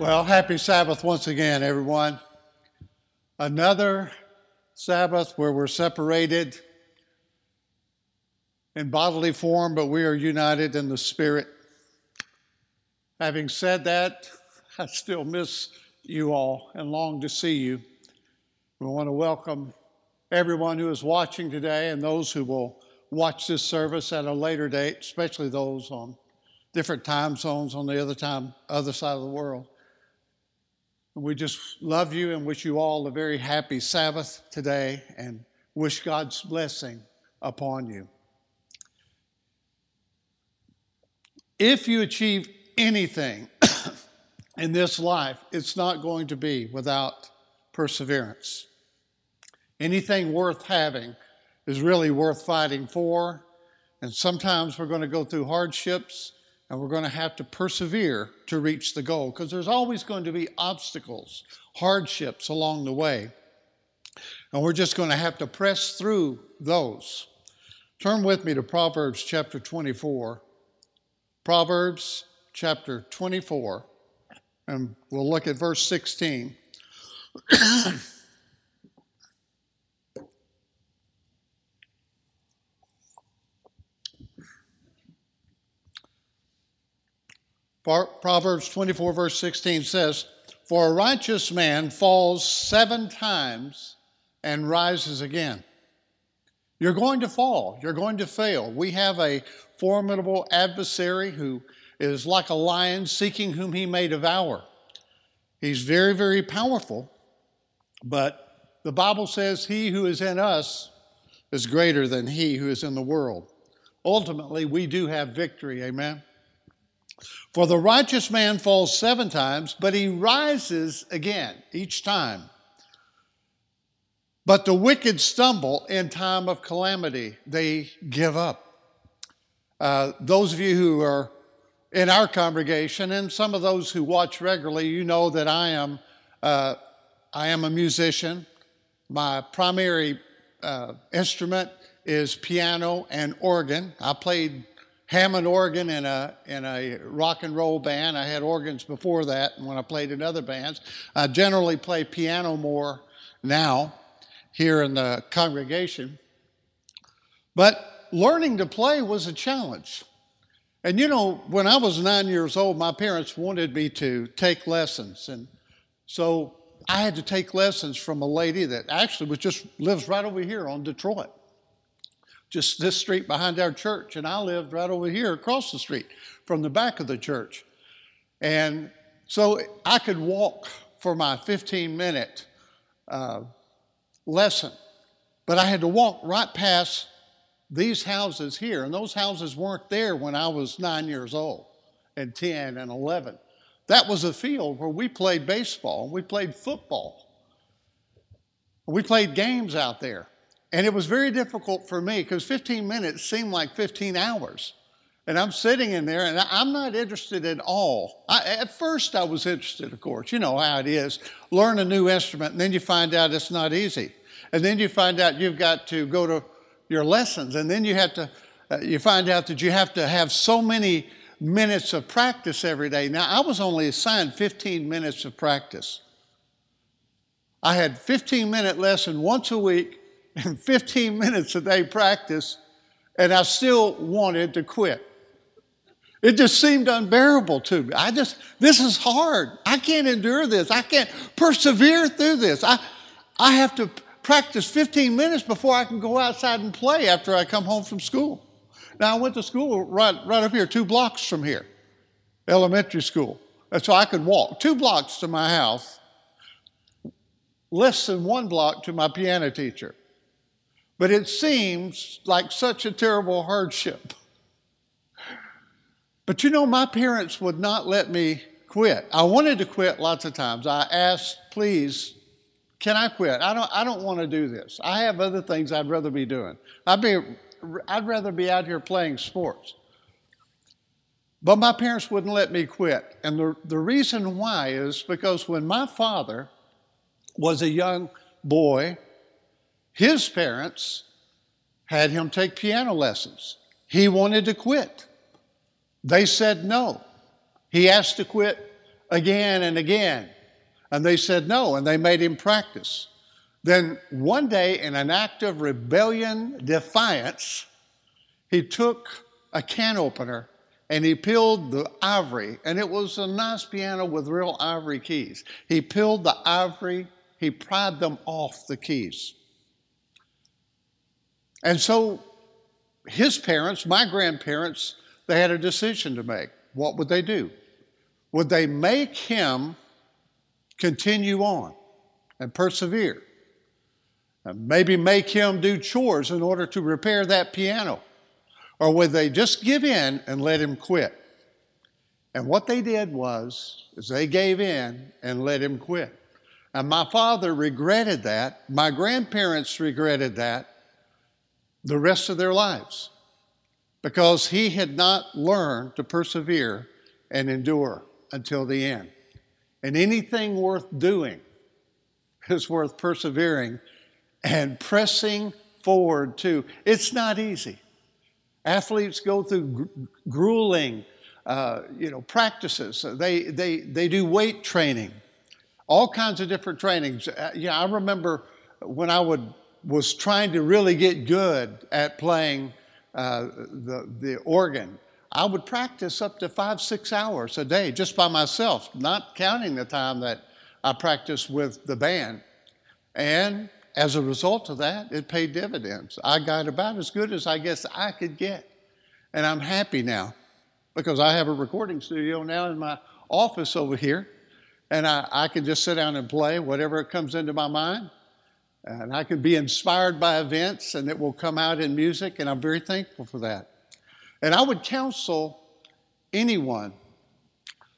Well, happy Sabbath once again, everyone. Another Sabbath where we're separated in bodily form, but we are united in the Spirit. Having said that, I still miss you all and long to see you. We want to welcome everyone who is watching today and those who will watch this service at a later date, especially those on different time zones on the other time, other side of the world. We just love you and wish you all a very happy Sabbath today and wish God's blessing upon you. If you achieve anything in this life, it's not going to be without perseverance. Anything worth having is really worth fighting for, and sometimes we're going to go through hardships and we're going to have to persevere to reach the goal because there's always going to be obstacles, hardships along the way. And we're just going to have to press through those. Turn with me to Proverbs chapter 24. Proverbs chapter 24, and we'll look at verse 16. Proverbs 24, verse 16 says, For a righteous man falls seven times and rises again. You're going to fall. You're going to fail. We have a formidable adversary who is like a lion seeking whom he may devour. He's very, very powerful, but the Bible says he who is in us is greater than he who is in the world. Ultimately, we do have victory. Amen. For the righteous man falls seven times, but he rises again each time. But the wicked stumble in time of calamity, they give up. Uh, those of you who are in our congregation, and some of those who watch regularly, you know that I am, uh, I am a musician. My primary uh, instrument is piano and organ. I played Hammond organ in a, in a rock and roll band. I had organs before that when I played in other bands. I generally play piano more now here in the congregation. But learning to play was a challenge. And you know, when I was nine years old, my parents wanted me to take lessons. And so I had to take lessons from a lady that actually was just lives right over here on Detroit just this street behind our church, and I lived right over here across the street from the back of the church. And so I could walk for my 15 minute uh, lesson, but I had to walk right past these houses here, and those houses weren't there when I was nine years old and 10 and 11. That was a field where we played baseball, we played football, we played games out there. And it was very difficult for me because 15 minutes seemed like 15 hours. And I'm sitting in there and I'm not interested at all. I, at first, I was interested, of course. You know how it is. Learn a new instrument and then you find out it's not easy. And then you find out you've got to go to your lessons. And then you have to, uh, you find out that you have to have so many minutes of practice every day. Now, I was only assigned 15 minutes of practice. I had 15 minute lesson once a week and 15 minutes a day practice, and I still wanted to quit. It just seemed unbearable to me. I just, this is hard. I can't endure this. I can't persevere through this. I, I have to practice 15 minutes before I can go outside and play after I come home from school. Now, I went to school right, right up here, two blocks from here, elementary school. And so I could walk two blocks to my house, less than one block to my piano teacher. But it seems like such a terrible hardship. But you know, my parents would not let me quit. I wanted to quit lots of times. I asked, please, can I quit? I don't, I don't want to do this. I have other things I'd rather be doing. I'd, be, I'd rather be out here playing sports. But my parents wouldn't let me quit. And the, the reason why is because when my father was a young boy, his parents had him take piano lessons. He wanted to quit. They said no. He asked to quit again and again. And they said no, and they made him practice. Then one day, in an act of rebellion, defiance, he took a can opener and he peeled the ivory, and it was a nice piano with real ivory keys. He peeled the ivory, he pried them off the keys. And so his parents, my grandparents, they had a decision to make. What would they do? Would they make him continue on and persevere? And maybe make him do chores in order to repair that piano? Or would they just give in and let him quit? And what they did was, is they gave in and let him quit. And my father regretted that. My grandparents regretted that the rest of their lives because he had not learned to persevere and endure until the end. And anything worth doing is worth persevering and pressing forward to. It's not easy. Athletes go through grueling, uh, you know, practices. They, they, they do weight training, all kinds of different trainings. Uh, yeah, I remember when I would was trying to really get good at playing uh, the, the organ, I would practice up to five, six hours a day just by myself, not counting the time that I practiced with the band. And as a result of that, it paid dividends. I got about as good as I guess I could get. And I'm happy now because I have a recording studio now in my office over here. And I, I can just sit down and play whatever comes into my mind. And I can be inspired by events and it will come out in music, and I'm very thankful for that. And I would counsel anyone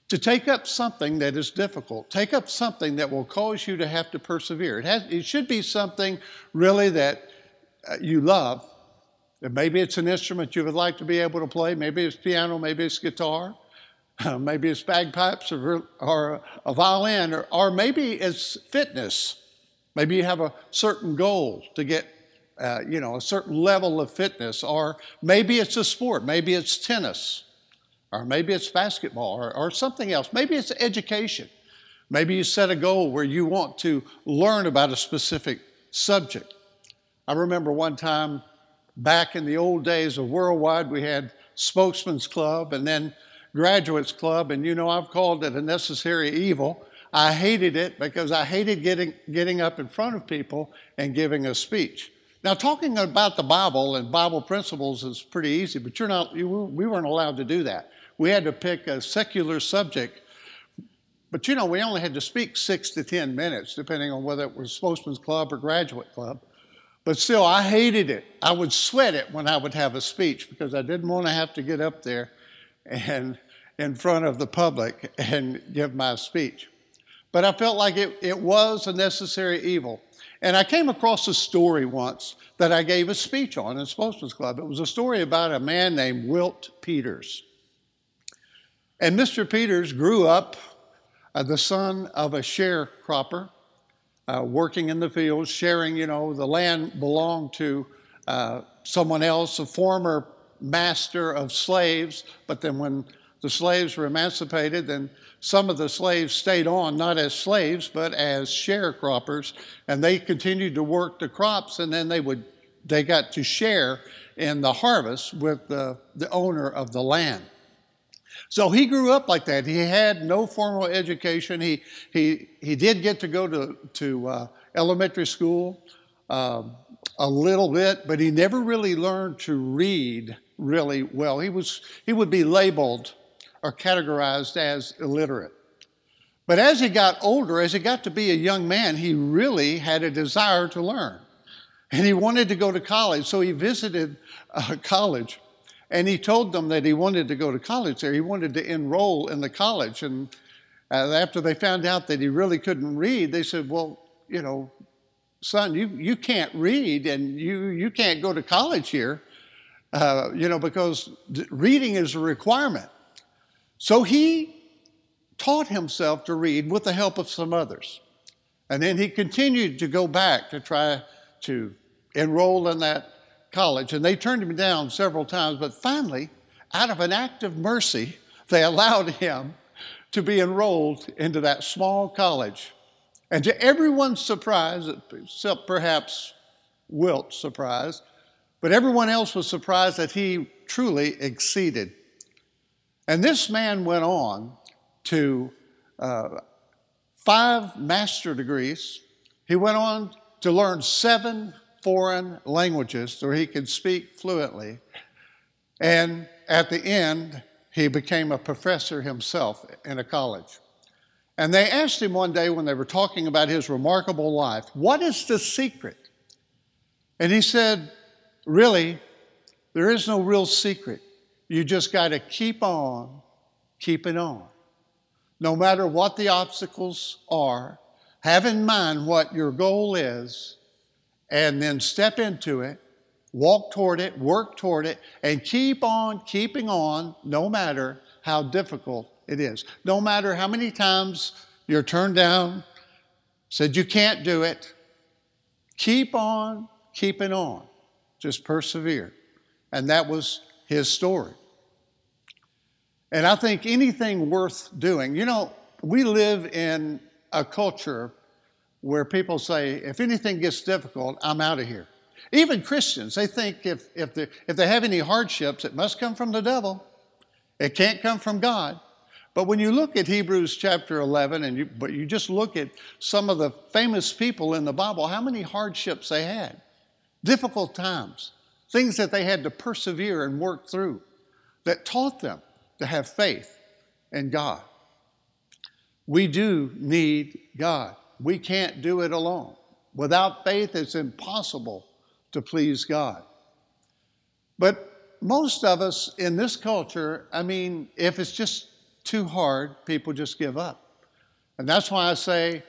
to take up something that is difficult. Take up something that will cause you to have to persevere. It, has, it should be something really that uh, you love. Maybe it's an instrument you would like to be able to play. Maybe it's piano, maybe it's guitar, maybe it's bagpipes or, or a violin, or, or maybe it's fitness. Maybe you have a certain goal to get, uh, you know, a certain level of fitness, or maybe it's a sport. Maybe it's tennis, or maybe it's basketball, or, or something else. Maybe it's education. Maybe you set a goal where you want to learn about a specific subject. I remember one time back in the old days of Worldwide, we had Spokesman's Club and then Graduates Club, and you know, I've called it a necessary evil I hated it because I hated getting, getting up in front of people and giving a speech. Now, talking about the Bible and Bible principles is pretty easy, but you're not, you, we weren't allowed to do that. We had to pick a secular subject, but you know, we only had to speak six to 10 minutes, depending on whether it was Spokesman's Club or Graduate Club. But still, I hated it. I would sweat it when I would have a speech because I didn't want to have to get up there and in front of the public and give my speech but I felt like it, it was a necessary evil. And I came across a story once that I gave a speech on in Spokesman's Club. It was a story about a man named Wilt Peters. And Mr. Peters grew up uh, the son of a sharecropper, uh, working in the fields, sharing, you know, the land belonged to uh, someone else, a former master of slaves. But then when the slaves were emancipated, then some of the slaves stayed on, not as slaves, but as sharecroppers, and they continued to work the crops, and then they would they got to share in the harvest with the, the owner of the land. So he grew up like that. He had no formal education. He, he, he did get to go to, to uh, elementary school uh, a little bit, but he never really learned to read really well. He, was, he would be labeled are categorized as illiterate. But as he got older, as he got to be a young man, he really had a desire to learn. And he wanted to go to college, so he visited a college. And he told them that he wanted to go to college there. He wanted to enroll in the college. And uh, after they found out that he really couldn't read, they said, Well, you know, son, you, you can't read and you, you can't go to college here, uh, you know, because reading is a requirement. So he taught himself to read with the help of some others. And then he continued to go back to try to enroll in that college. And they turned him down several times, but finally, out of an act of mercy, they allowed him to be enrolled into that small college. And to everyone's surprise, except perhaps Wilt's surprise, but everyone else was surprised that he truly exceeded. And this man went on to uh, five master degrees. He went on to learn seven foreign languages so he could speak fluently. And at the end, he became a professor himself in a college. And they asked him one day when they were talking about his remarkable life, What is the secret? And he said, Really, there is no real secret. You just got to keep on keeping on. No matter what the obstacles are, have in mind what your goal is, and then step into it, walk toward it, work toward it, and keep on keeping on no matter how difficult it is. No matter how many times you're turned down, said you can't do it, keep on keeping on. Just persevere. And that was his story. And I think anything worth doing, you know, we live in a culture where people say, if anything gets difficult, I'm out of here. Even Christians, they think if, if, they, if they have any hardships, it must come from the devil. It can't come from God. But when you look at Hebrews chapter 11, and you, but you just look at some of the famous people in the Bible, how many hardships they had, difficult times, things that they had to persevere and work through that taught them to have faith in God. We do need God. We can't do it alone. Without faith, it's impossible to please God. But most of us in this culture, I mean, if it's just too hard, people just give up. And that's why I say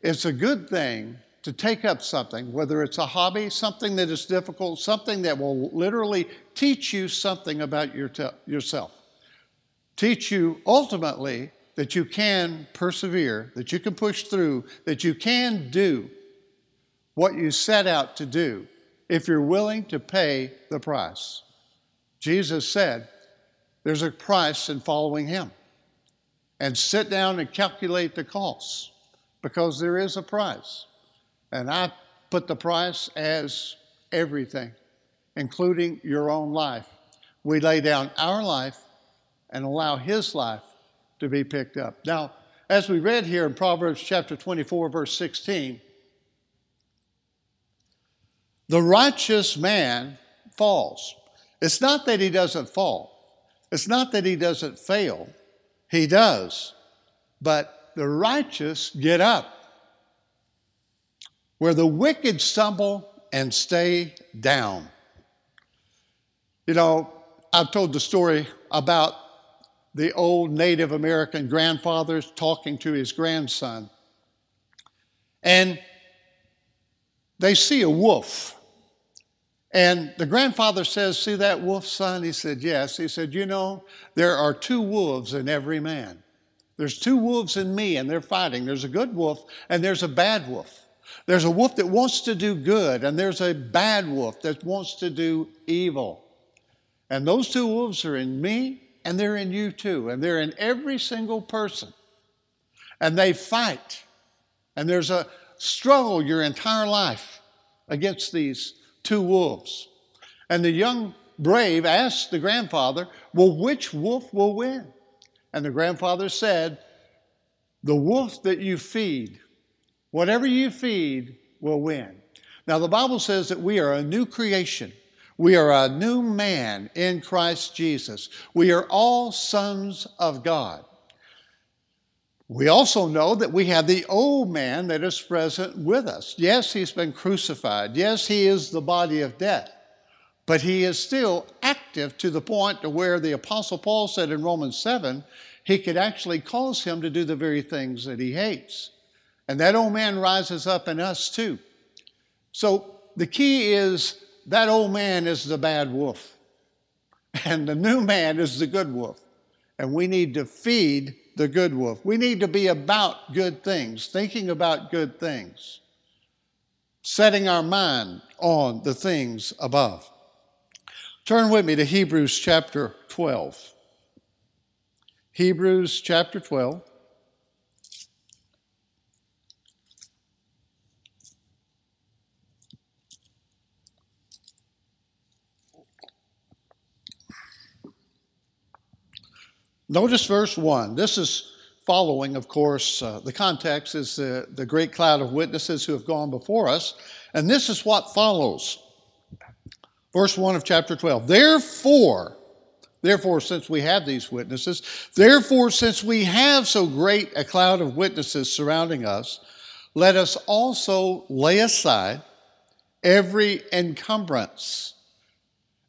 it's a good thing to take up something, whether it's a hobby, something that is difficult, something that will literally teach you something about your yourself teach you ultimately that you can persevere, that you can push through, that you can do what you set out to do if you're willing to pay the price. Jesus said, There's a price in following Him. And sit down and calculate the costs because there is a price. And I put the price as everything, including your own life. We lay down our life and allow his life to be picked up. Now, as we read here in Proverbs chapter 24, verse 16, the righteous man falls. It's not that he doesn't fall, it's not that he doesn't fail. He does. But the righteous get up. Where the wicked stumble and stay down. You know, I've told the story about the old Native American grandfather talking to his grandson. And they see a wolf. And the grandfather says, See that wolf, son? He said, Yes. He said, You know, there are two wolves in every man. There's two wolves in me, and they're fighting. There's a good wolf, and there's a bad wolf. There's a wolf that wants to do good, and there's a bad wolf that wants to do evil. And those two wolves are in me, and they're in you too, and they're in every single person. And they fight. And there's a struggle your entire life against these two wolves. And the young brave asked the grandfather, Well, which wolf will win? And the grandfather said, The wolf that you feed, whatever you feed, will win. Now, the Bible says that we are a new creation. We are a new man in Christ Jesus. We are all sons of God. We also know that we have the old man that is present with us. Yes, he's been crucified. Yes, he is the body of death. But he is still active to the point to where the apostle Paul said in Romans 7, he could actually cause him to do the very things that he hates. And that old man rises up in us too. So the key is that old man is the bad wolf, and the new man is the good wolf. And we need to feed the good wolf. We need to be about good things, thinking about good things, setting our mind on the things above. Turn with me to Hebrews chapter 12. Hebrews chapter 12. Notice verse 1. This is following, of course, uh, the context is the, the great cloud of witnesses who have gone before us. And this is what follows. Verse 1 of chapter 12. Therefore, therefore, since we have these witnesses, therefore, since we have so great a cloud of witnesses surrounding us, let us also lay aside every encumbrance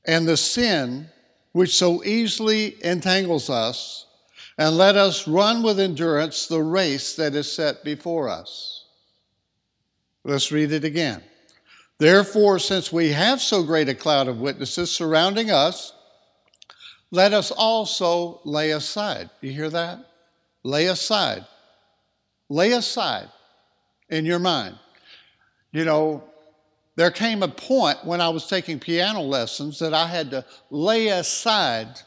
and the sin which so easily entangles us and let us run with endurance the race that is set before us. Let's read it again. Therefore, since we have so great a cloud of witnesses surrounding us, let us also lay aside. You hear that? Lay aside. Lay aside in your mind. You know, there came a point when I was taking piano lessons that I had to lay aside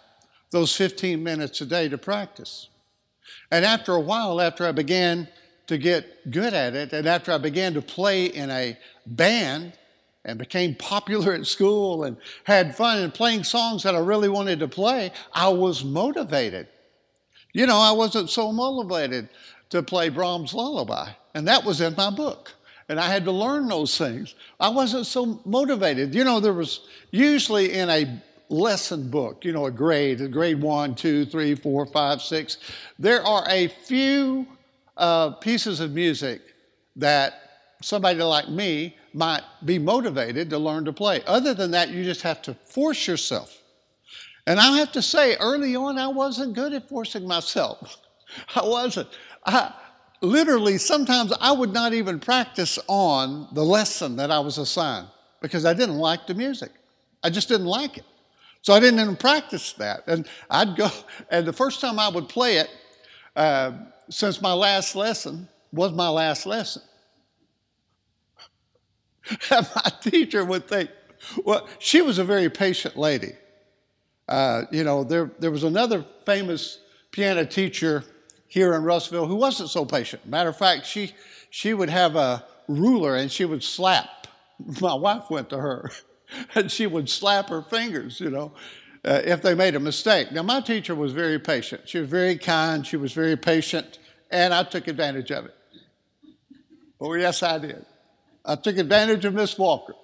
those 15 minutes a day to practice. And after a while, after I began to get good at it, and after I began to play in a band and became popular at school and had fun and playing songs that I really wanted to play, I was motivated. You know, I wasn't so motivated to play Brahms' Lullaby, and that was in my book. And I had to learn those things. I wasn't so motivated. You know, there was usually in a lesson book, you know, a grade, a grade one, two, three, four, five, six. There are a few uh, pieces of music that somebody like me might be motivated to learn to play. Other than that, you just have to force yourself. And I have to say, early on, I wasn't good at forcing myself. I wasn't. I, literally, sometimes I would not even practice on the lesson that I was assigned because I didn't like the music. I just didn't like it. So I didn't even practice that. And I'd go, and the first time I would play it, uh, since my last lesson was my last lesson. And my teacher would think, well, she was a very patient lady. Uh, you know, there, there was another famous piano teacher here in Russellville who wasn't so patient. Matter of fact, she, she would have a ruler and she would slap. My wife went to her. and she would slap her fingers, you know, uh, if they made a mistake. Now, my teacher was very patient. She was very kind, she was very patient, and I took advantage of it. Oh, yes, I did. I took advantage of Miss Walker.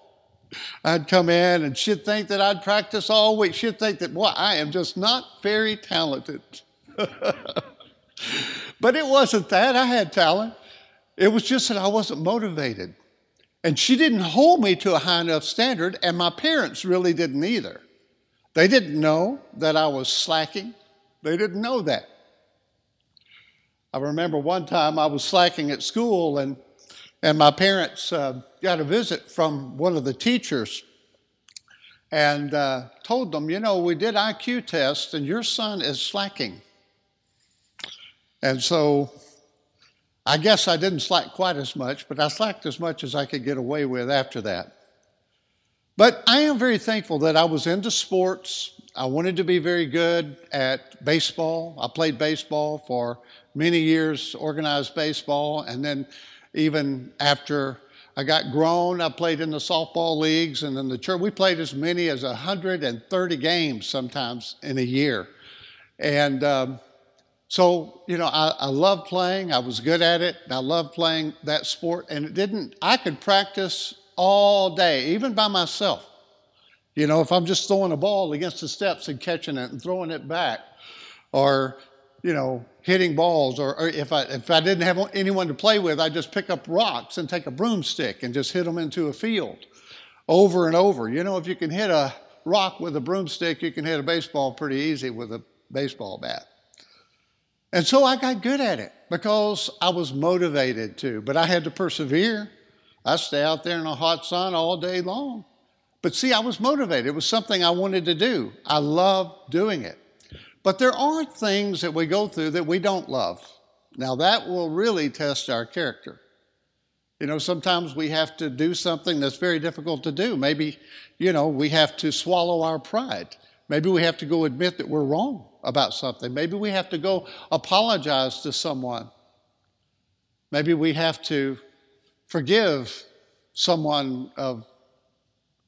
I'd come in and she'd think that I'd practice all week. She'd think that, boy, I am just not very talented. but it wasn't that. I had talent. It was just that I wasn't motivated. And she didn't hold me to a high enough standard, and my parents really didn't either. They didn't know that I was slacking, they didn't know that. I remember one time I was slacking at school, and, and my parents uh, got a visit from one of the teachers and uh, told them, You know, we did IQ tests, and your son is slacking. And so I guess I didn't slack quite as much, but I slacked as much as I could get away with after that. But I am very thankful that I was into sports. I wanted to be very good at baseball. I played baseball for many years, organized baseball, and then even after I got grown, I played in the softball leagues and in the church. We played as many as 130 games sometimes in a year. And um, so, you know, I, I loved playing. I was good at it. I loved playing that sport. And it didn't, I could practice all day, even by myself. You know, if I'm just throwing a ball against the steps and catching it and throwing it back, or, you know, hitting balls, or, or if, I, if I didn't have anyone to play with, I'd just pick up rocks and take a broomstick and just hit them into a field over and over. You know, if you can hit a rock with a broomstick, you can hit a baseball pretty easy with a baseball bat. And so I got good at it because I was motivated to, but I had to persevere. I stay out there in the hot sun all day long. But see, I was motivated. It was something I wanted to do. I love doing it. But there are things that we go through that we don't love. Now, that will really test our character. You know, sometimes we have to do something that's very difficult to do. Maybe, you know, we have to swallow our pride. Maybe we have to go admit that we're wrong. About something. Maybe we have to go apologize to someone. Maybe we have to forgive someone of,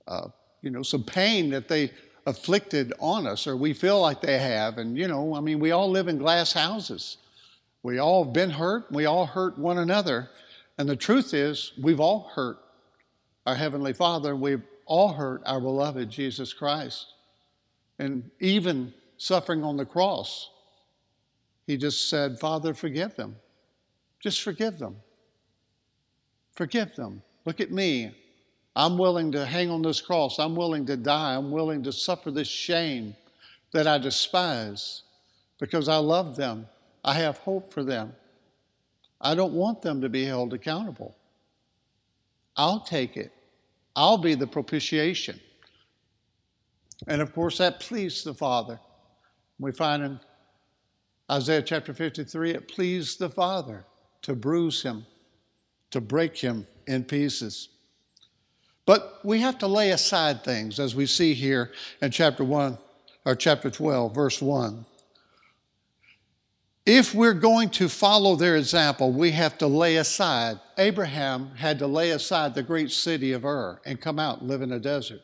uh, you know, some pain that they afflicted on us or we feel like they have. And, you know, I mean, we all live in glass houses. We all have been hurt. We all hurt one another. And the truth is, we've all hurt our Heavenly Father. We've all hurt our beloved Jesus Christ. And even suffering on the cross, He just said, Father, forgive them. Just forgive them. Forgive them. Look at me. I'm willing to hang on this cross. I'm willing to die. I'm willing to suffer this shame that I despise because I love them. I have hope for them. I don't want them to be held accountable. I'll take it. I'll be the propitiation. And of course, that pleased the Father. We find in Isaiah chapter 53 it pleased the Father to bruise him, to break him in pieces. But we have to lay aside things, as we see here in chapter 1 or chapter 12, verse 1. If we're going to follow their example, we have to lay aside. Abraham had to lay aside the great city of Ur and come out and live in a desert.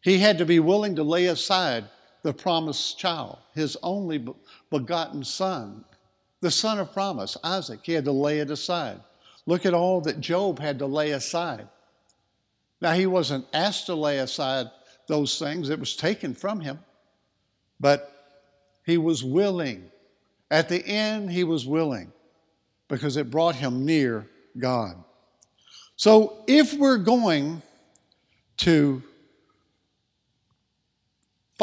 He had to be willing to lay aside the promised child, his only begotten son, the son of promise, Isaac. He had to lay it aside. Look at all that Job had to lay aside. Now, he wasn't asked to lay aside those things, it was taken from him, but he was willing. At the end, he was willing because it brought him near God. So, if we're going to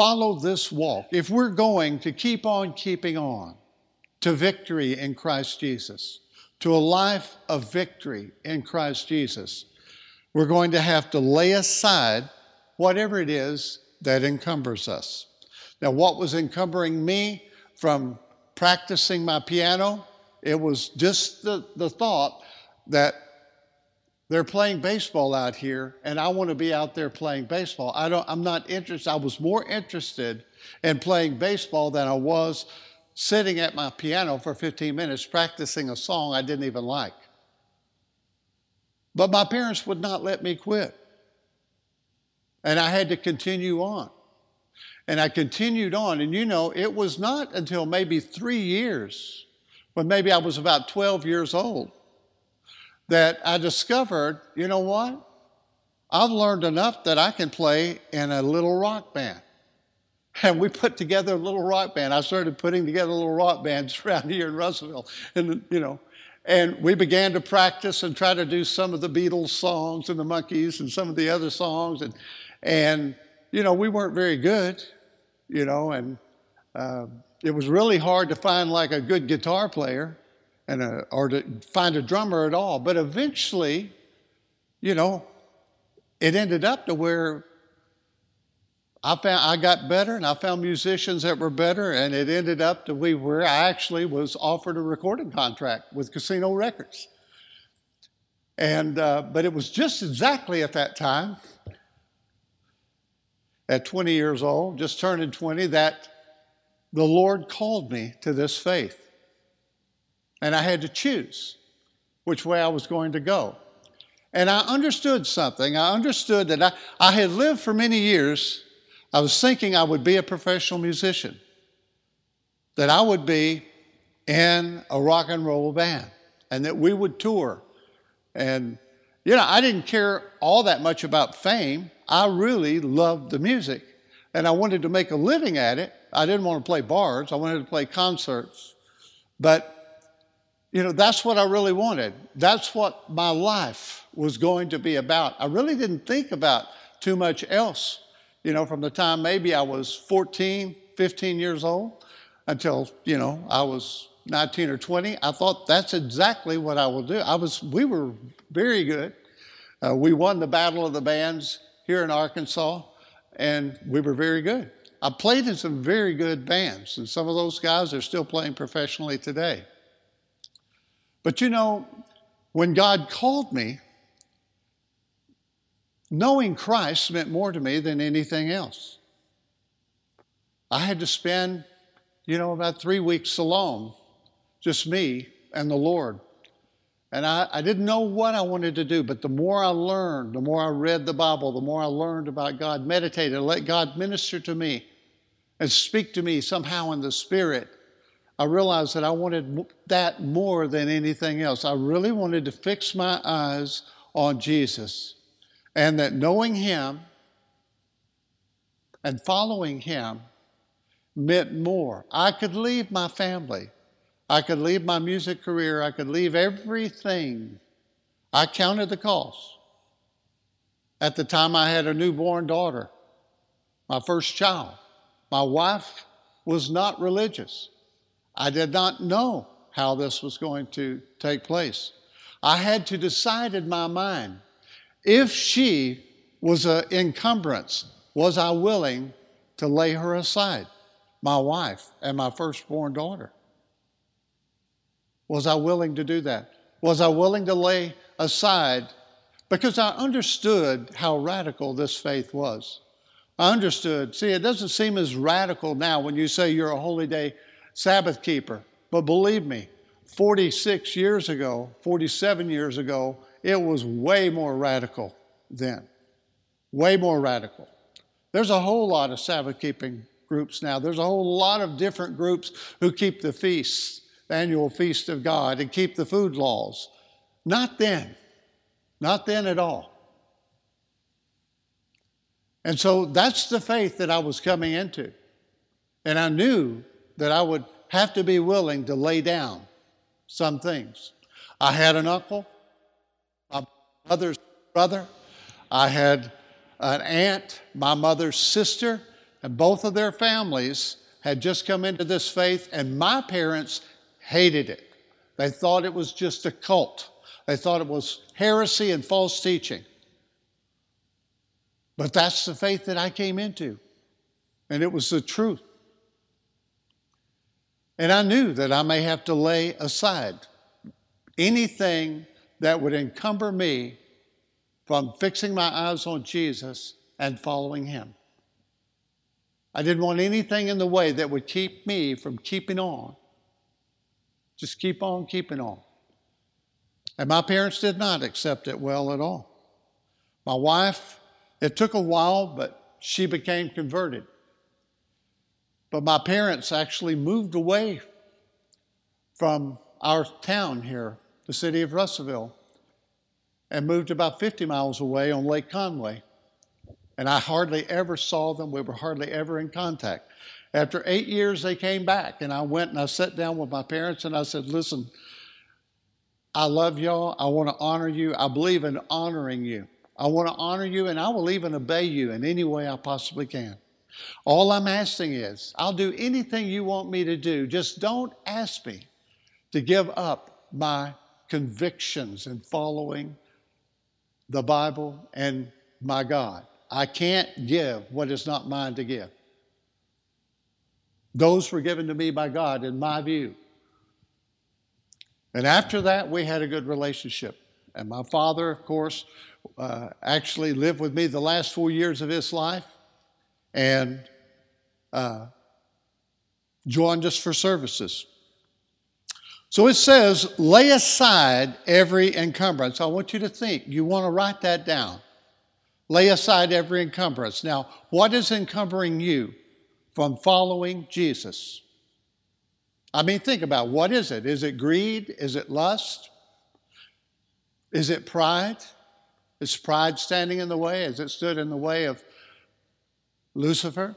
follow this walk, if we're going to keep on keeping on to victory in Christ Jesus, to a life of victory in Christ Jesus, we're going to have to lay aside whatever it is that encumbers us. Now, what was encumbering me from practicing my piano? It was just the, the thought that they're playing baseball out here and I want to be out there playing baseball. I don't, I'm not interested. I was more interested in playing baseball than I was sitting at my piano for 15 minutes practicing a song I didn't even like. But my parents would not let me quit. And I had to continue on. And I continued on. And you know, it was not until maybe three years, when maybe I was about 12 years old, that I discovered you know what? I've learned enough that I can play in a little rock band. And we put together a little rock band. I started putting together little rock bands around here in Russellville. And, you know, and we began to practice and try to do some of the Beatles songs and the Monkees and some of the other songs. And, and you know, we weren't very good, you know, and uh, it was really hard to find like a good guitar player and a, or to find a drummer at all. But eventually, you know, it ended up to where I found I got better and I found musicians that were better and it ended up to we where I actually was offered a recording contract with Casino Records. And uh, but it was just exactly at that time, at 20 years old, just turning 20, that the Lord called me to this faith. And I had to choose which way I was going to go. And I understood something. I understood that I, I had lived for many years I was thinking I would be a professional musician, that I would be in a rock and roll band, and that we would tour. And, you know, I didn't care all that much about fame. I really loved the music, and I wanted to make a living at it. I didn't want to play bars, I wanted to play concerts. But, you know, that's what I really wanted. That's what my life was going to be about. I really didn't think about too much else you know, from the time maybe I was 14, 15 years old until, you know, I was 19 or 20. I thought that's exactly what I will do. I was, we were very good. Uh, we won the Battle of the Bands here in Arkansas, and we were very good. I played in some very good bands, and some of those guys are still playing professionally today. But you know, when God called me, knowing Christ meant more to me than anything else. I had to spend, you know, about three weeks alone, just me and the Lord. And I, I didn't know what I wanted to do, but the more I learned, the more I read the Bible, the more I learned about God, meditated, let God minister to me and speak to me somehow in the Spirit. I realized that I wanted that more than anything else. I really wanted to fix my eyes on Jesus, and that knowing Him and following Him meant more. I could leave my family. I could leave my music career. I could leave everything. I counted the cost. At the time, I had a newborn daughter, my first child. My wife was not religious. I did not know how this was going to take place. I had to decide in my mind if she was an encumbrance, was I willing to lay her aside, my wife and my firstborn daughter? Was I willing to do that? Was I willing to lay aside? Because I understood how radical this faith was. I understood. See, it doesn't seem as radical now when you say you're a holy day Sabbath keeper. But believe me, 46 years ago, 47 years ago, it was way more radical then. Way more radical. There's a whole lot of Sabbath keeping groups now. There's a whole lot of different groups who keep the feasts the annual feast of God and keep the food laws. Not then. Not then at all. And so that's the faith that I was coming into. And I knew that I would have to be willing to lay down some things. I had an uncle, my mother's brother. I had an aunt, my mother's sister, and both of their families had just come into this faith, and my parents hated it. They thought it was just a cult, they thought it was heresy and false teaching. But that's the faith that I came into, and it was the truth. And I knew that I may have to lay aside anything that would encumber me from fixing my eyes on Jesus and following Him. I didn't want anything in the way that would keep me from keeping on just keep on keeping on. And my parents did not accept it well at all. My wife, it took a while, but she became converted. But my parents actually moved away from our town here, the city of Russellville, and moved about 50 miles away on Lake Conway. And I hardly ever saw them. We were hardly ever in contact. After eight years, they came back, and I went and I sat down with my parents and I said, Listen, I love y'all. I want to honor you. I believe in honoring you. I want to honor you, and I will even obey you in any way I possibly can. All I'm asking is, I'll do anything you want me to do. Just don't ask me to give up my convictions and following the Bible and my God. I can't give what is not mine to give. Those were given to me by God, in my view. And after that, we had a good relationship. And my father, of course, uh, actually lived with me the last four years of his life and uh, joined us for services. So it says, lay aside every encumbrance. I want you to think, you want to write that down. Lay aside every encumbrance. Now, what is encumbering you? from following Jesus. I mean, think about what is it? Is it greed? Is it lust? Is it pride? Is pride standing in the way? Has it stood in the way of Lucifer?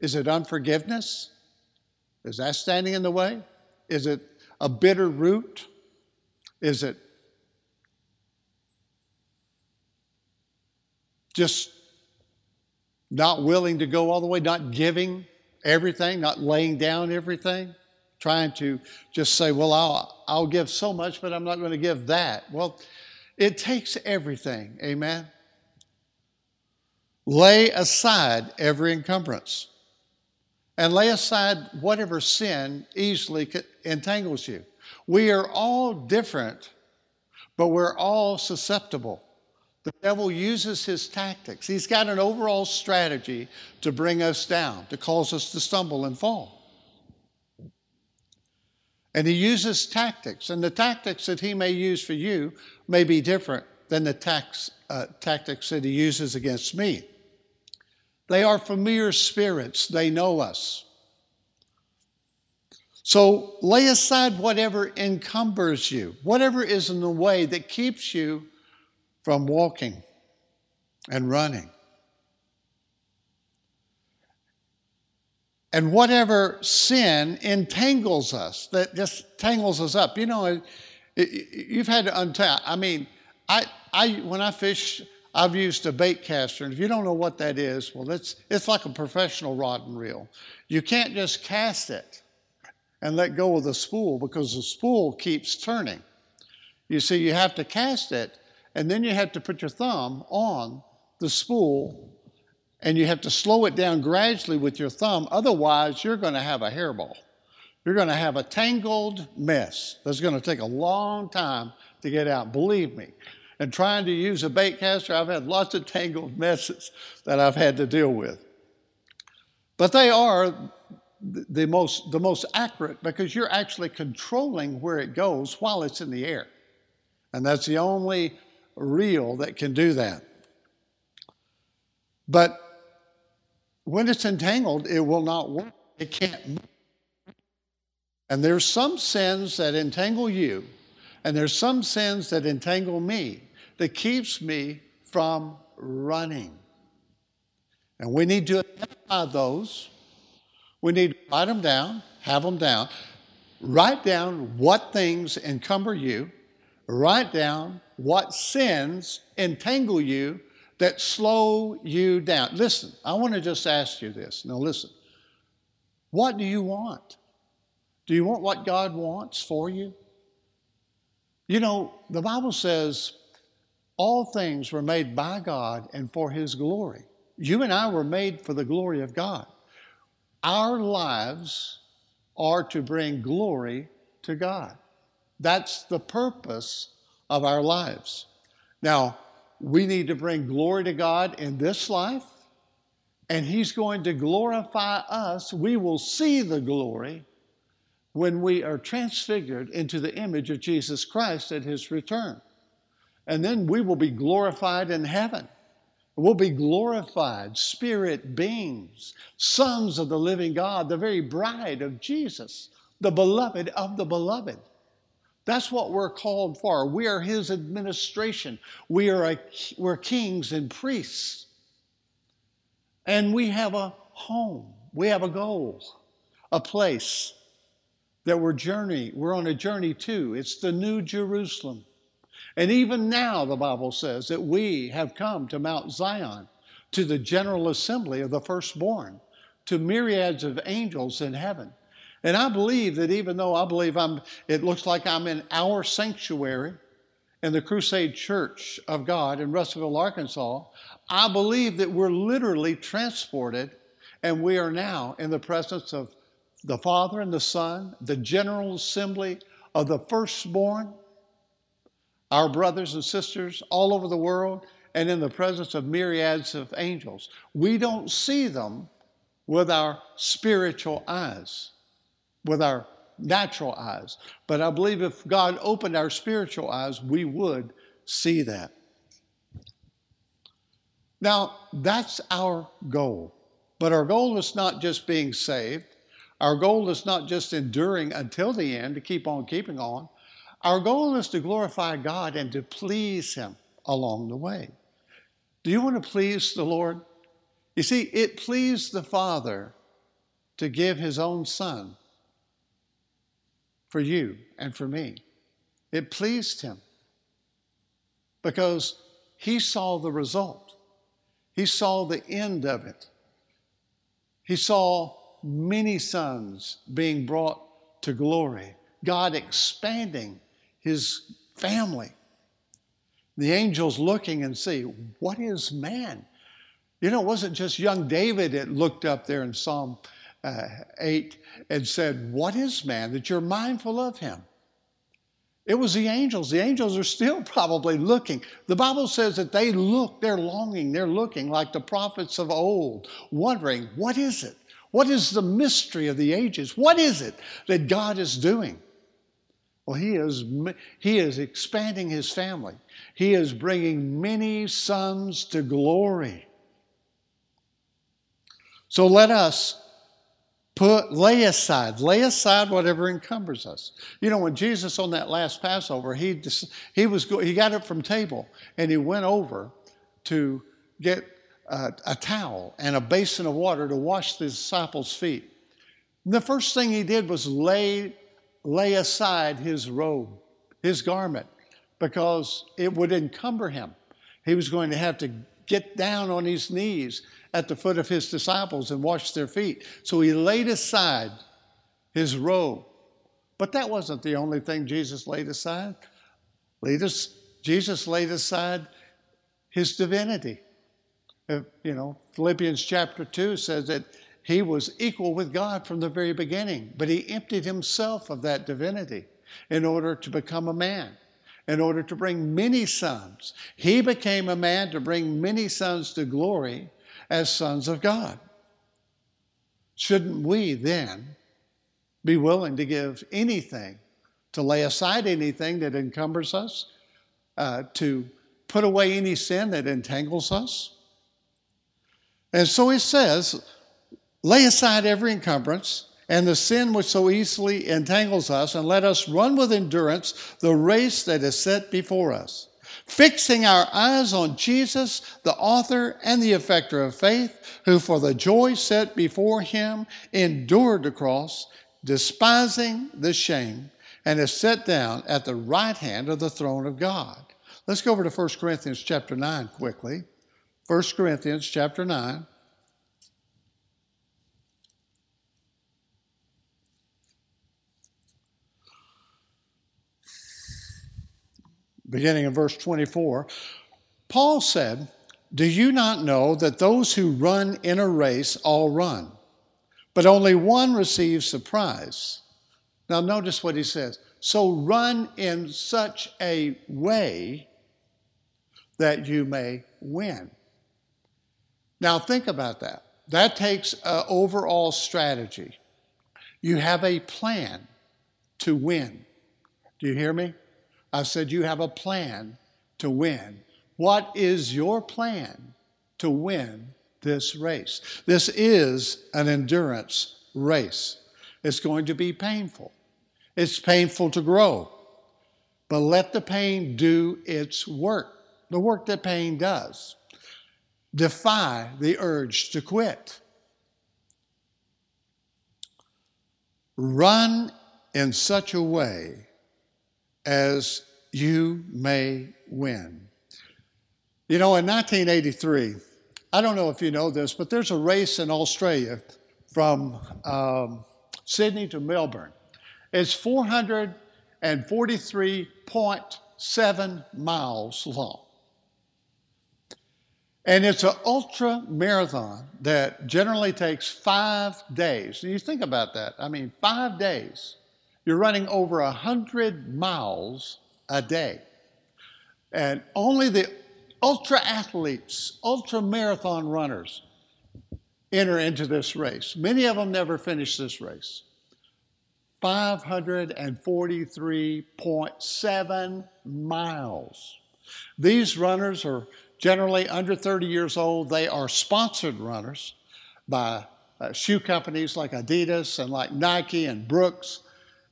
Is it unforgiveness? Is that standing in the way? Is it a bitter root? Is it just not willing to go all the way, not giving everything, not laying down everything, trying to just say, well, I'll, I'll give so much, but I'm not going to give that. Well, it takes everything. Amen. Lay aside every encumbrance and lay aside whatever sin easily entangles you. We are all different, but we're all susceptible. The devil uses his tactics. He's got an overall strategy to bring us down, to cause us to stumble and fall. And he uses tactics, and the tactics that he may use for you may be different than the tax, uh, tactics that he uses against me. They are familiar spirits, they know us. So lay aside whatever encumbers you, whatever is in the way that keeps you from walking and running. And whatever sin entangles us, that just tangles us up. You know, it, it, you've had to untie. I mean, I, I, when I fish, I've used a bait caster. And if you don't know what that is, well, it's, it's like a professional rod and reel. You can't just cast it and let go of the spool because the spool keeps turning. You see, you have to cast it, and then you have to put your thumb on the spool and you have to slow it down gradually with your thumb. Otherwise, you're going to have a hairball. You're going to have a tangled mess that's going to take a long time to get out, believe me. And trying to use a bait caster, I've had lots of tangled messes that I've had to deal with. But they are the most, the most accurate because you're actually controlling where it goes while it's in the air. And that's the only reel that can do that. But when it's entangled, it will not work. It can't. And there's some sins that entangle you, and there's some sins that entangle me that keeps me from running. And we need to identify those. We need to write them down, have them down. Write down what things encumber you. Write down what sins entangle you that slow you down. Listen, I want to just ask you this. Now, listen. What do you want? Do you want what God wants for you? You know, the Bible says all things were made by God and for His glory. You and I were made for the glory of God. Our lives are to bring glory to God. That's the purpose of our lives. Now, we need to bring glory to God in this life, and He's going to glorify us. We will see the glory when we are transfigured into the image of Jesus Christ at His return. And then we will be glorified in heaven. We'll be glorified, spirit beings, sons of the living God, the very bride of Jesus, the beloved of the beloved. That's what we're called for. We are His administration. We are a, we're kings and priests. And we have a home. We have a goal, a place that we're journey. We're on a journey to. It's the New Jerusalem. And even now, the Bible says that we have come to Mount Zion, to the general assembly of the firstborn, to myriads of angels in heaven. And I believe that even though I believe I'm, it looks like I'm in our sanctuary in the Crusade Church of God in Russellville, Arkansas, I believe that we're literally transported and we are now in the presence of the Father and the Son, the General Assembly of the firstborn, our brothers and sisters all over the world, and in the presence of myriads of angels. We don't see them with our spiritual eyes with our natural eyes. But I believe if God opened our spiritual eyes, we would see that. Now, that's our goal. But our goal is not just being saved. Our goal is not just enduring until the end to keep on keeping on. Our goal is to glorify God and to please Him along the way. Do you want to please the Lord? You see, it pleased the Father to give His own Son for you and for me. It pleased him because he saw the result, he saw the end of it. He saw many sons being brought to glory, God expanding his family. The angels looking and see, what is man? You know, it wasn't just young David that looked up there in Psalm uh, 8 and said, What is man that you're mindful of him? It was the angels. The angels are still probably looking. The Bible says that they look, they're longing, they're looking like the prophets of old, wondering, What is it? What is the mystery of the ages? What is it that God is doing? Well, he is, he is expanding his family. He is bringing many sons to glory. So let us put lay aside lay aside whatever encumbers us you know when jesus on that last passover he he was he got up from table and he went over to get a, a towel and a basin of water to wash the disciples feet and the first thing he did was lay lay aside his robe his garment because it would encumber him he was going to have to get down on his knees at the foot of his disciples and wash their feet. So he laid aside his robe. But that wasn't the only thing Jesus laid aside. Jesus laid aside his divinity. Uh, you know, Philippians chapter 2 says that he was equal with God from the very beginning, but he emptied himself of that divinity in order to become a man, in order to bring many sons. He became a man to bring many sons to glory as sons of God. Shouldn't we then be willing to give anything, to lay aside anything that encumbers us, uh, to put away any sin that entangles us? And so he says, lay aside every encumbrance and the sin which so easily entangles us, and let us run with endurance the race that is set before us fixing our eyes on Jesus, the author and the effecter of faith, who for the joy set before him endured the cross, despising the shame, and is set down at the right hand of the throne of God. Let's go over to 1 Corinthians chapter 9 quickly. 1 Corinthians chapter 9. beginning in verse 24, Paul said, Do you not know that those who run in a race all run, but only one receives the prize? Now, notice what he says. So run in such a way that you may win. Now, think about that. That takes an overall strategy. You have a plan to win. Do you hear me? I said, You have a plan to win. What is your plan to win this race? This is an endurance race. It's going to be painful. It's painful to grow. But let the pain do its work, the work that pain does. Defy the urge to quit. Run in such a way as you may win. You know, in 1983, I don't know if you know this, but there's a race in Australia from um, Sydney to Melbourne. It's 443.7 miles long. And it's an ultra marathon that generally takes five days. You think about that. I mean, five days. You're running over 100 miles a day. And only the ultra athletes, ultra marathon runners enter into this race. Many of them never finish this race. 543.7 miles. These runners are generally under 30 years old. They are sponsored runners by uh, shoe companies like Adidas and like Nike and Brooks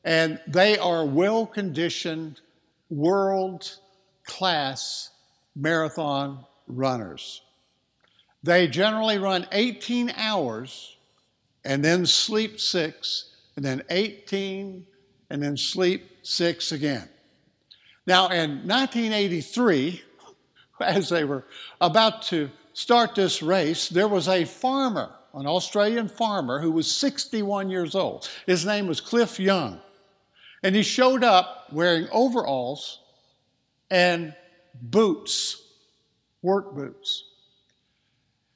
and they are well conditioned, world class marathon runners. They generally run 18 hours and then sleep six, and then 18, and then sleep six again. Now, in 1983, as they were about to start this race, there was a farmer, an Australian farmer, who was 61 years old. His name was Cliff Young. And he showed up wearing overalls and boots, work boots.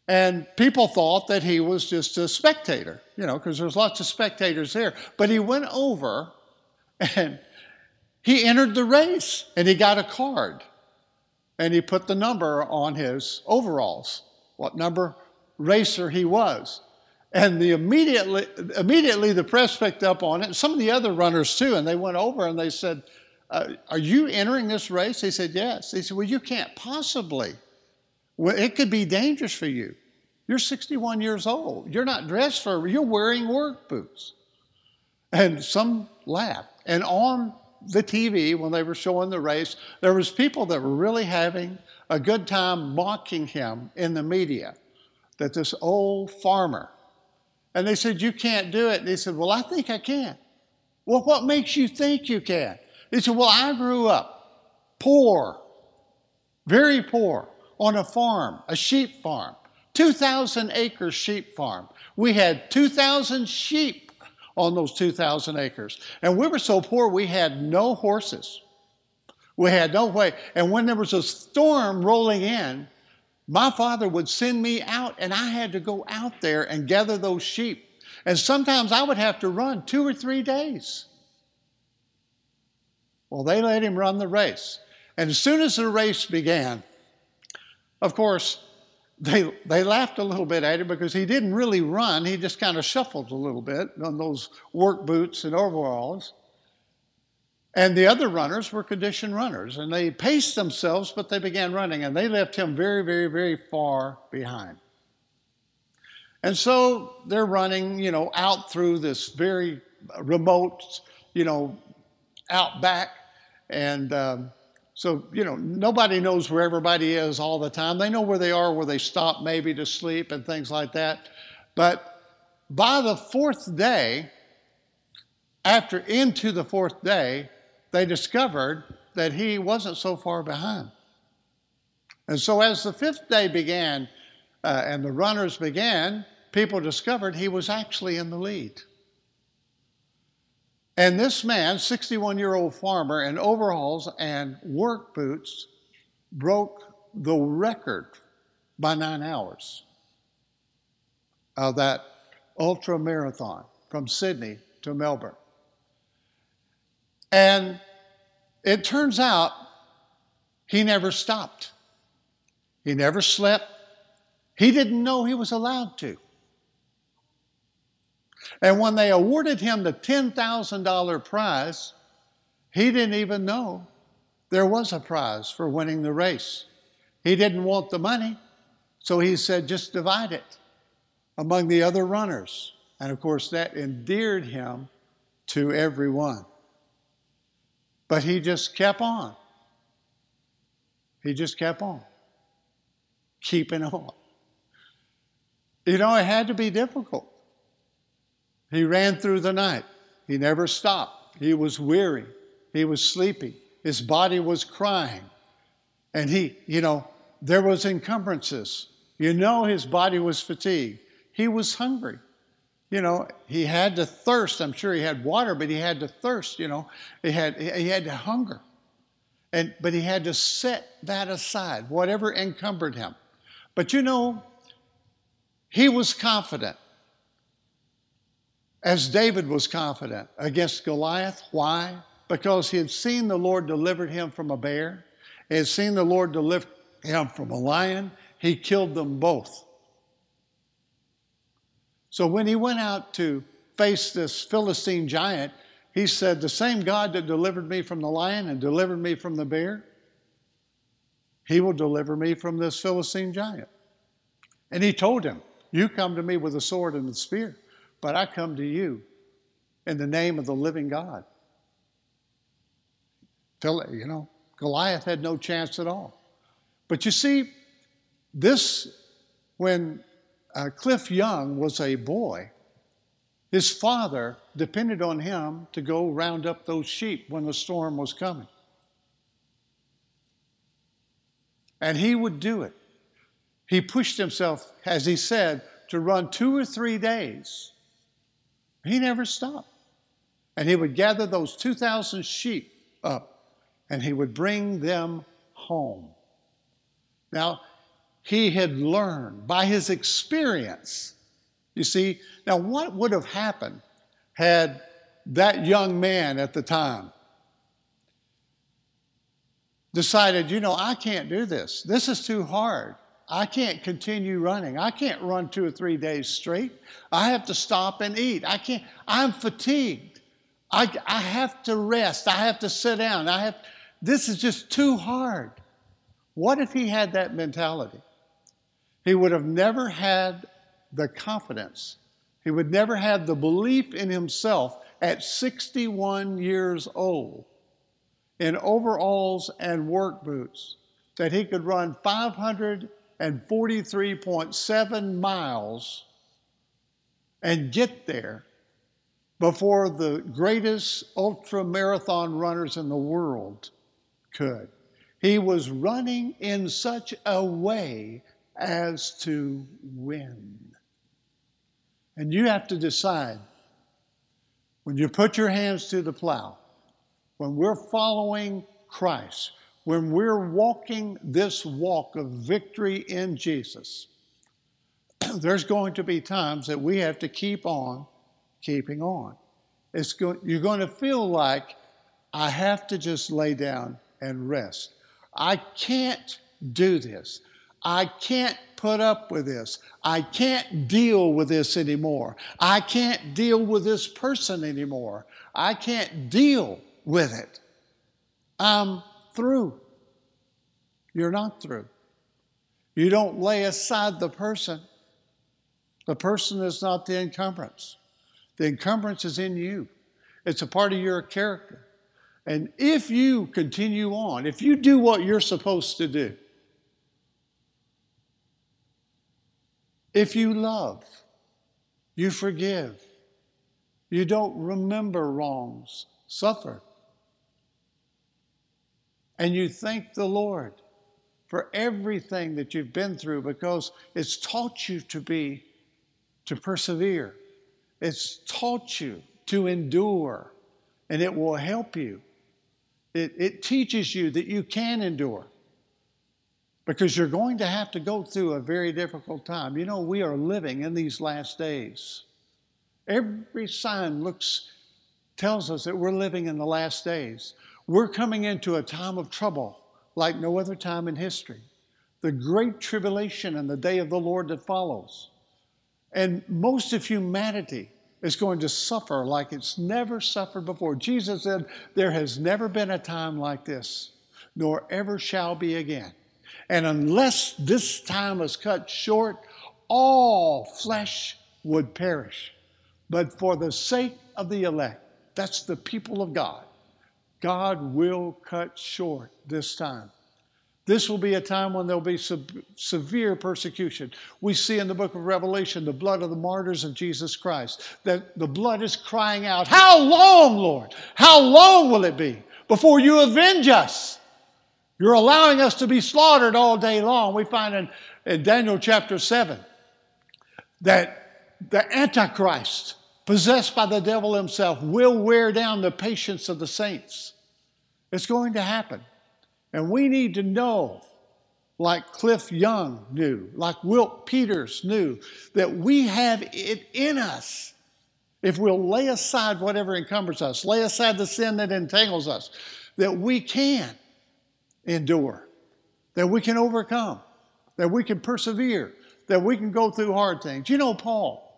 And people thought that he was just a spectator, you know, because there's lots of spectators there. But he went over and he entered the race and he got a card and he put the number on his overalls, what number racer he was. And the immediately, immediately the press picked up on it, some of the other runners too, and they went over and they said, uh, Are you entering this race? He said, Yes. He said, Well, you can't possibly. Well, it could be dangerous for you. You're 61 years old. You're not dressed for, you're wearing work boots. And some laughed. And on the TV, when they were showing the race, there was people that were really having a good time mocking him in the media. That this old farmer and they said, You can't do it. And he said, Well, I think I can. Well, what makes you think you can? He said, Well, I grew up poor, very poor, on a farm, a sheep farm, 2,000 acre sheep farm. We had 2,000 sheep on those 2,000 acres. And we were so poor, we had no horses. We had no way. And when there was a storm rolling in, my father would send me out, and I had to go out there and gather those sheep. And sometimes I would have to run two or three days. Well, they let him run the race. And as soon as the race began, of course, they, they laughed a little bit at him because he didn't really run. He just kind of shuffled a little bit on those work boots and overalls. And the other runners were conditioned runners, and they paced themselves, but they began running, and they left him very, very, very far behind. And so they're running, you know, out through this very remote, you know, outback. And um, so, you know, nobody knows where everybody is all the time. They know where they are, where they stop maybe to sleep and things like that. But by the fourth day, after into the fourth day, they discovered that he wasn't so far behind. And so, as the fifth day began uh, and the runners began, people discovered he was actually in the lead. And this man, 61 year old farmer in overalls and work boots, broke the record by nine hours of that ultra marathon from Sydney to Melbourne. And it turns out he never stopped. He never slept. He didn't know he was allowed to. And when they awarded him the $10,000 prize, he didn't even know there was a prize for winning the race. He didn't want the money, so he said, just divide it among the other runners. And of course, that endeared him to everyone. But he just kept on. He just kept on, keeping on. You know, it had to be difficult. He ran through the night. He never stopped. He was weary. He was sleepy. His body was crying. And he, you know, there was encumbrances. You know his body was fatigued. He was hungry you know, he had to thirst. I'm sure he had water, but he had to thirst, you know. He had, he had to hunger. And, but he had to set that aside, whatever encumbered him. But you know, he was confident, as David was confident against Goliath. Why? Because he had seen the Lord delivered him from a bear, he had seen the Lord deliver him from a lion. He killed them both. So when he went out to face this Philistine giant, he said, The same God that delivered me from the lion and delivered me from the bear, he will deliver me from this Philistine giant. And he told him, You come to me with a sword and a spear, but I come to you in the name of the living God. You know, Goliath had no chance at all. But you see, this, when uh, Cliff Young was a boy. His father depended on him to go round up those sheep when the storm was coming. And he would do it. He pushed himself, as he said, to run two or three days. He never stopped. And he would gather those 2,000 sheep up and he would bring them home. Now, he had learned by his experience. You see, now what would have happened had that young man at the time decided, you know, I can't do this. This is too hard. I can't continue running. I can't run two or three days straight. I have to stop and eat. I can't, I'm fatigued. I, I have to rest. I have to sit down. I have, this is just too hard. What if he had that mentality? He would have never had the confidence. He would never have the belief in himself at 61 years old in overalls and work boots that he could run 543.7 miles and get there before the greatest ultra marathon runners in the world could. He was running in such a way as to win. And you have to decide when you put your hands to the plow, when we're following Christ, when we're walking this walk of victory in Jesus, there's going to be times that we have to keep on keeping on. It's you're going to feel like I have to just lay down and rest. I can't do this. I can't put up with this. I can't deal with this anymore. I can't deal with this person anymore. I can't deal with it. I'm through. You're not through. You don't lay aside the person. The person is not the encumbrance. The encumbrance is in you, it's a part of your character. And if you continue on, if you do what you're supposed to do, if you love, you forgive, you don't remember wrongs, suffer, and you thank the Lord for everything that you've been through because it's taught you to be, to persevere. It's taught you to endure, and it will help you it, it teaches you that you can endure because you're going to have to go through a very difficult time. You know, we are living in these last days. Every sign looks tells us that we're living in the last days. We're coming into a time of trouble like no other time in history. The great tribulation and the day of the Lord that follows. And most of humanity is going to suffer like it's never suffered before. Jesus said, There has never been a time like this, nor ever shall be again. And unless this time is cut short, all flesh would perish. But for the sake of the elect, that's the people of God, God will cut short this time. This will be a time when there'll be severe persecution. We see in the book of Revelation the blood of the martyrs of Jesus Christ, that the blood is crying out, How long, Lord? How long will it be before you avenge us? You're allowing us to be slaughtered all day long. We find in, in Daniel chapter 7 that the Antichrist, possessed by the devil himself, will wear down the patience of the saints. It's going to happen. And we need to know, like Cliff Young knew, like Wilt Peters knew, that we have it in us. If we'll lay aside whatever encumbers us, lay aside the sin that entangles us, that we can endure, that we can overcome, that we can persevere, that we can go through hard things. You know, Paul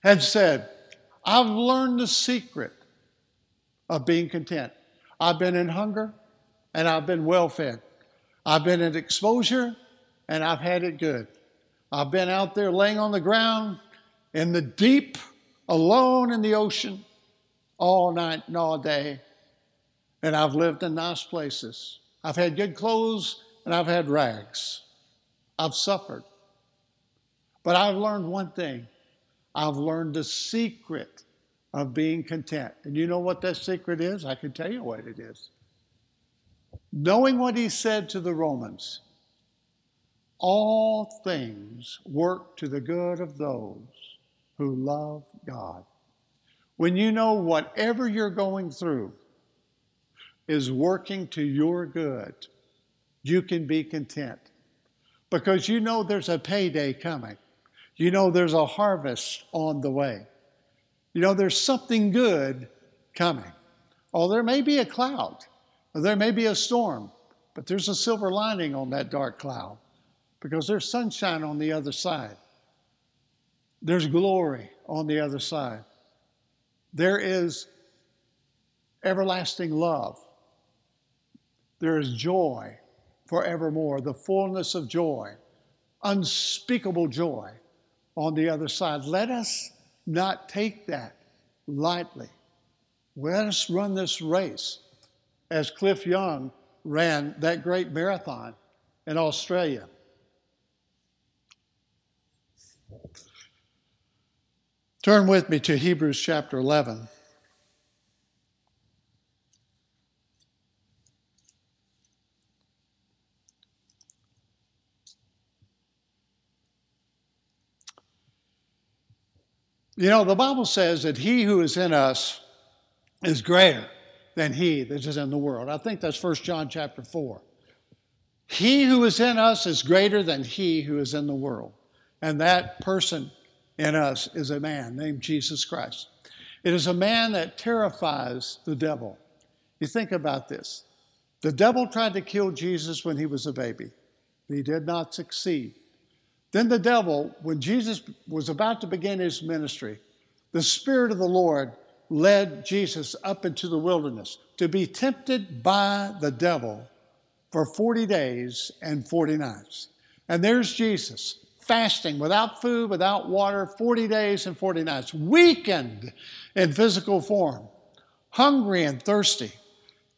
had said, I've learned the secret of being content. I've been in hunger, and I've been well fed. I've been in exposure and I've had it good. I've been out there laying on the ground in the deep, alone in the ocean, all night and all day. And I've lived in nice places. I've had good clothes and I've had rags. I've suffered. But I've learned one thing I've learned the secret of being content. And you know what that secret is? I can tell you what it is knowing what he said to the Romans, all things work to the good of those who love God. When you know whatever you're going through is working to your good, you can be content because you know there's a payday coming. You know there's a harvest on the way. You know there's something good coming. Oh, there may be a cloud. There may be a storm, but there's a silver lining on that dark cloud. because there's sunshine on the other side. There's glory on the other side. There is everlasting love. There is joy forevermore, the fullness of joy, unspeakable joy on the other side. Let us not take that lightly. Let us run this race as Cliff Young ran that great marathon in Australia. Turn with me to Hebrews chapter 11. You know, the Bible says that he who is in us is greater than he that is in the world. I think that's 1 John chapter 4. He who is in us is greater than he who is in the world. And that person in us is a man named Jesus Christ. It is a man that terrifies the devil. You think about this. The devil tried to kill Jesus when he was a baby. He did not succeed. Then the devil, when Jesus was about to begin his ministry, the Spirit of the Lord led Jesus up into the wilderness to be tempted by the devil for 40 days and 40 nights. And there's Jesus, fasting without food, without water, 40 days and 40 nights, weakened in physical form, hungry and thirsty,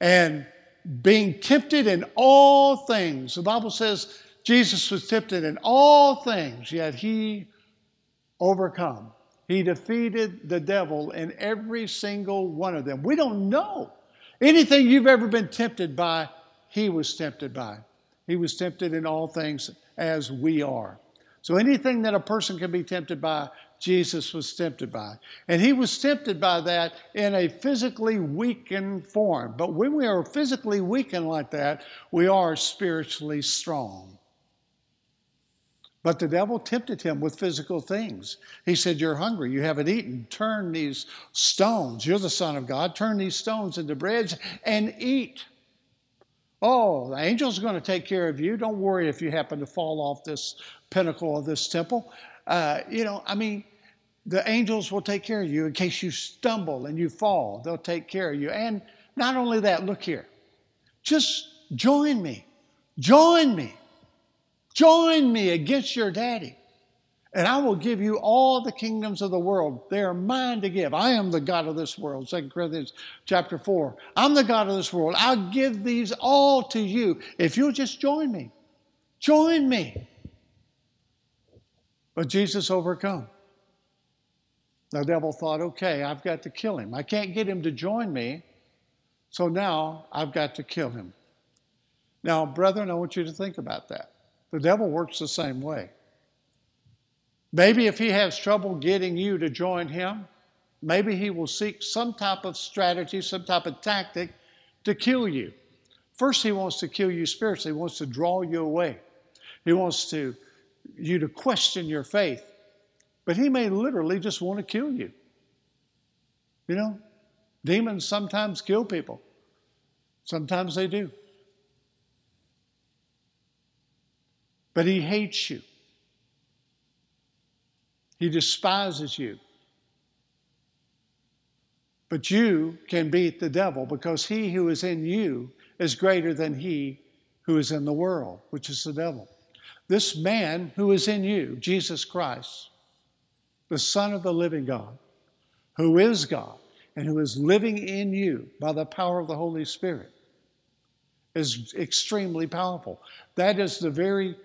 and being tempted in all things. The Bible says Jesus was tempted in all things, yet he overcome. He defeated the devil in every single one of them. We don't know. Anything you've ever been tempted by, he was tempted by. He was tempted in all things as we are. So anything that a person can be tempted by, Jesus was tempted by. And he was tempted by that in a physically weakened form. But when we are physically weakened like that, we are spiritually strong. But the devil tempted him with physical things. He said, You're hungry, you haven't eaten. Turn these stones, you're the Son of God, turn these stones into bread and eat. Oh, the angel's are going to take care of you. Don't worry if you happen to fall off this pinnacle of this temple. Uh, you know, I mean, the angels will take care of you in case you stumble and you fall. They'll take care of you. And not only that, look here. Just join me. Join me. Join me against your daddy, and I will give you all the kingdoms of the world. They are mine to give. I am the God of this world. 2 Corinthians chapter 4. I'm the God of this world. I'll give these all to you if you'll just join me. Join me. But Jesus overcome. The devil thought, okay, I've got to kill him. I can't get him to join me, so now I've got to kill him. Now, brethren, I want you to think about that. The devil works the same way. Maybe if he has trouble getting you to join him, maybe he will seek some type of strategy, some type of tactic to kill you. First, he wants to kill you spiritually, he wants to draw you away. He wants to you to question your faith. But he may literally just want to kill you. You know, demons sometimes kill people. Sometimes they do. But he hates you. He despises you. But you can beat the devil because he who is in you is greater than he who is in the world, which is the devil. This man who is in you, Jesus Christ, the Son of the living God, who is God and who is living in you by the power of the Holy Spirit, is extremely powerful. That is the very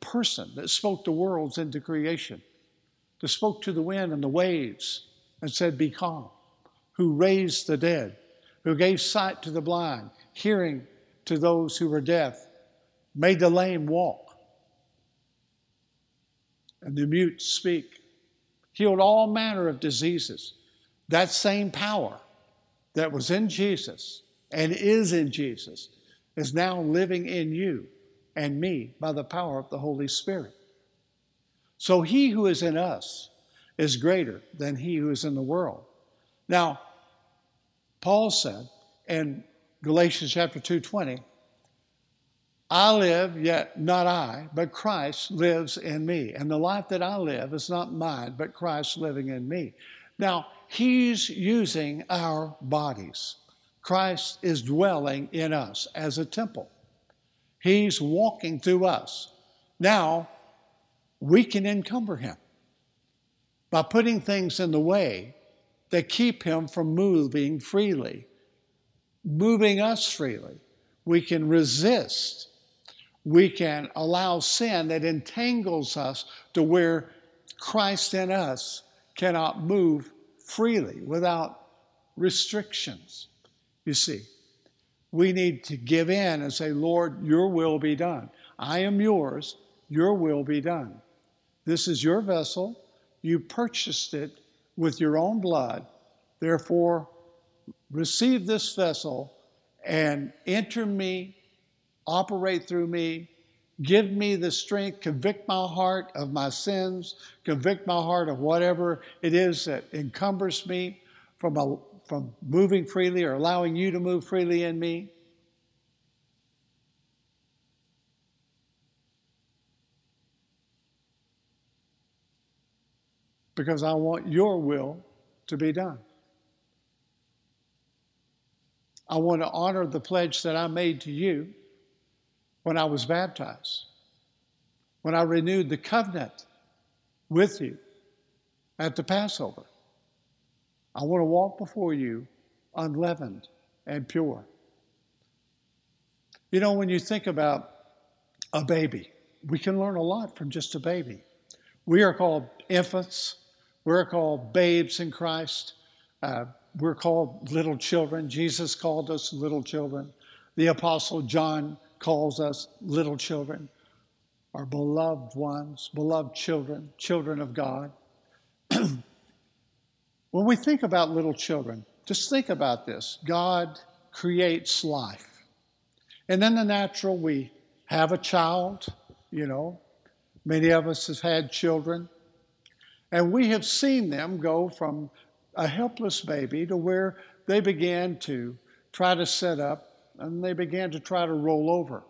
person that spoke the worlds into creation, that spoke to the wind and the waves and said, Be calm, who raised the dead, who gave sight to the blind, hearing to those who were deaf, made the lame walk, and the mute speak, healed all manner of diseases. That same power that was in Jesus and is in Jesus is now living in you and me by the power of the Holy Spirit. So he who is in us is greater than he who is in the world. Now, Paul said in Galatians chapter 2:20, I live, yet not I, but Christ lives in me. And the life that I live is not mine, but Christ living in me. Now, He's using our bodies. Christ is dwelling in us as a temple. He's walking through us. Now, we can encumber Him by putting things in the way that keep Him from moving freely, moving us freely. We can resist we can allow sin that entangles us to where Christ in us cannot move freely without restrictions. You see, we need to give in and say, Lord, your will be done. I am yours, your will be done. This is your vessel. You purchased it with your own blood. Therefore, receive this vessel and enter me operate through me. Give me the strength, convict my heart of my sins, convict my heart of whatever it is that encumbers me from, a, from moving freely or allowing you to move freely in me. Because I want your will to be done. I want to honor the pledge that I made to you when I was baptized, when I renewed the covenant with you at the Passover. I want to walk before you unleavened and pure. You know, when you think about a baby, we can learn a lot from just a baby. We are called infants, we're called babes in Christ, uh, we're called little children. Jesus called us little children. The Apostle John calls us little children, our beloved ones, beloved children, children of God. when we think about little children, just think about this God creates life. And in the natural, we have a child, you know, many of us have had children, and we have seen them go from a helpless baby to where they began to try to set up and they began to try to roll over.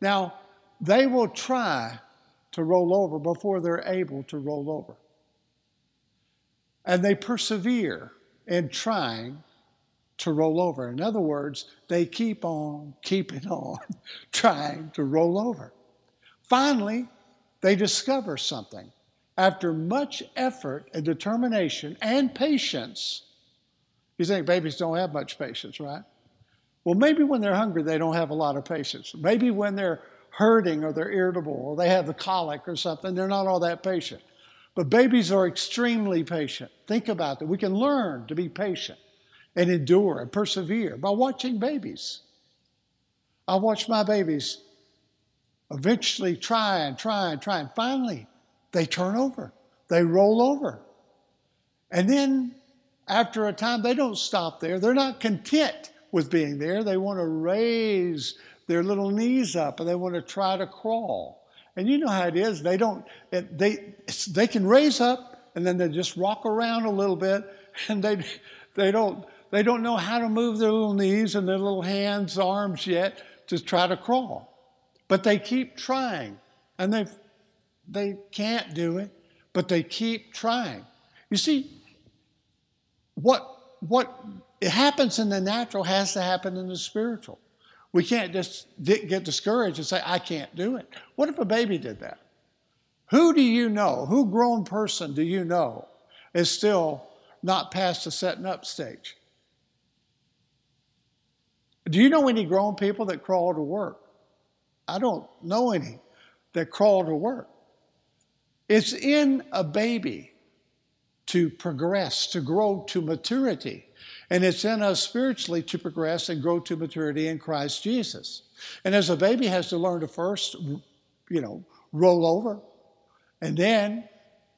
Now, they will try to roll over before they're able to roll over. And they persevere in trying to roll over. In other words, they keep on keeping on trying to roll over. Finally, they discover something. After much effort and determination and patience, you think babies don't have much patience, right? Well, maybe when they're hungry, they don't have a lot of patience. Maybe when they're hurting or they're irritable or they have the colic or something, they're not all that patient. But babies are extremely patient. Think about that. We can learn to be patient and endure and persevere by watching babies. I watch my babies eventually try and try and try, and finally they turn over, they roll over. And then after a time, they don't stop there. They're not content with being there. They want to raise their little knees up and they want to try to crawl. And you know how it is. They don't, they, they can raise up and then they just rock around a little bit and they, they don't, they don't know how to move their little knees and their little hands, arms yet to try to crawl. But they keep trying and they they can't do it, but they keep trying. You see, what, what happens in the natural has to happen in the spiritual. We can't just get discouraged and say, I can't do it. What if a baby did that? Who do you know, who grown person do you know is still not past the setting up stage? Do you know any grown people that crawl to work? I don't know any that crawl to work. It's in a baby to progress, to grow to maturity. And it's in us spiritually to progress and grow to maturity in Christ Jesus. And as a baby has to learn to first, you know, roll over and then,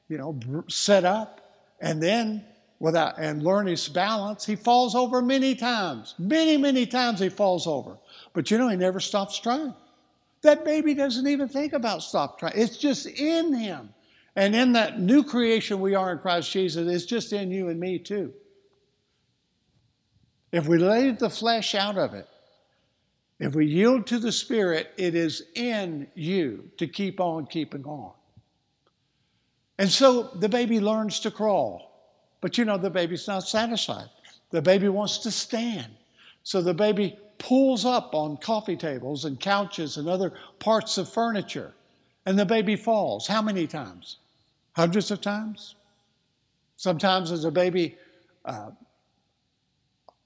you know, set up and then without and learn his balance, he falls over many times. Many, many times he falls over. But you know, he never stops trying. That baby doesn't even think about stop trying. It's just in him. And in that new creation we are in Christ Jesus, it's just in you and me too. If we leave the flesh out of it, If we yield to the Spirit, it is in you to keep on keeping on. And so the baby learns to crawl. But you know, the baby's not satisfied. The baby wants to stand. So the baby pulls up on coffee tables and couches and other parts of furniture. And the baby falls. How many times? Hundreds of times? Sometimes as a baby uh,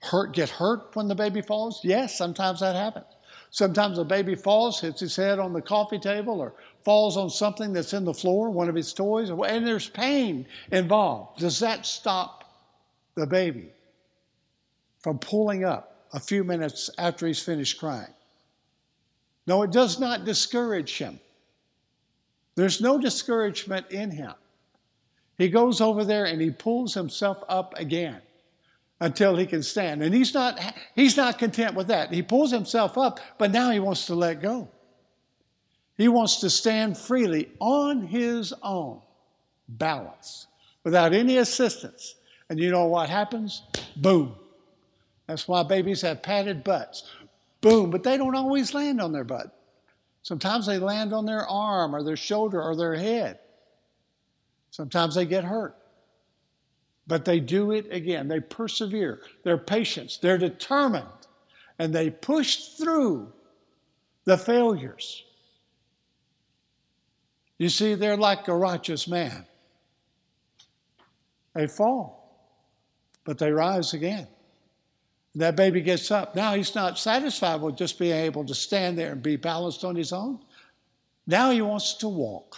hurt, get hurt when the baby falls? Yes, sometimes that happens. Sometimes a baby falls, hits his head on the coffee table, or falls on something that's in the floor, one of his toys, and there's pain involved. Does that stop the baby from pulling up a few minutes after he's finished crying? No, it does not discourage him. There's no discouragement in him. He goes over there and he pulls himself up again until he can stand. And he's not, he's not content with that. He pulls himself up, but now he wants to let go. He wants to stand freely on his own balance without any assistance. And you know what happens? Boom. That's why babies have padded butts. Boom. But they don't always land on their butt. Sometimes they land on their arm or their shoulder or their head. Sometimes they get hurt. But they do it again. They persevere. They're patient. They're determined. And they push through the failures. You see, they're like a righteous man. They fall, but they rise again. That baby gets up. Now he's not satisfied with just being able to stand there and be balanced on his own. Now he wants to walk.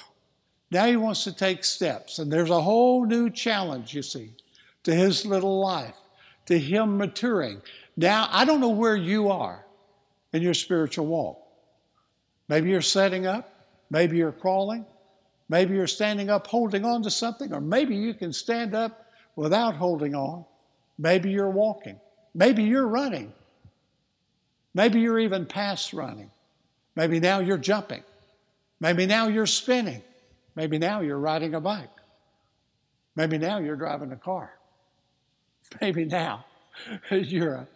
Now he wants to take steps. And there's a whole new challenge, you see to his little life, to him maturing. Now, I don't know where you are in your spiritual walk. Maybe you're setting up, maybe you're crawling, maybe you're standing up holding on to something, or maybe you can stand up without holding on. Maybe you're walking, maybe you're running, maybe you're even past running. Maybe now you're jumping, maybe now you're spinning, maybe now you're riding a bike, maybe now you're driving a car. Maybe now you're a,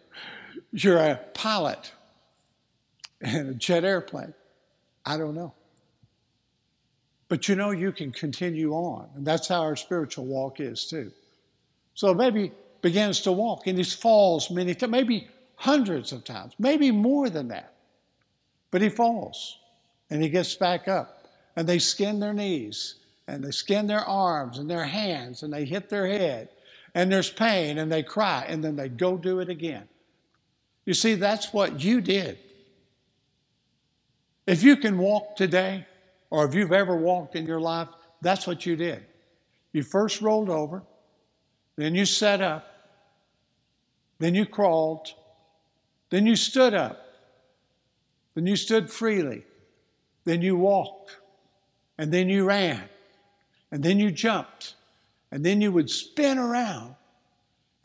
you're a pilot in a jet airplane. I don't know. But you know, you can continue on. And that's how our spiritual walk is, too. So maybe begins to walk and he falls many times, maybe hundreds of times, maybe more than that. But he falls and he gets back up and they skin their knees and they skin their arms and their hands and they hit their head and there's pain and they cry and then they go do it again. You see, that's what you did. If you can walk today, or if you've ever walked in your life, that's what you did. You first rolled over, then you sat up, then you crawled, then you stood up, then you stood freely, then you walked, and then you ran, and then you jumped, and then you would spin around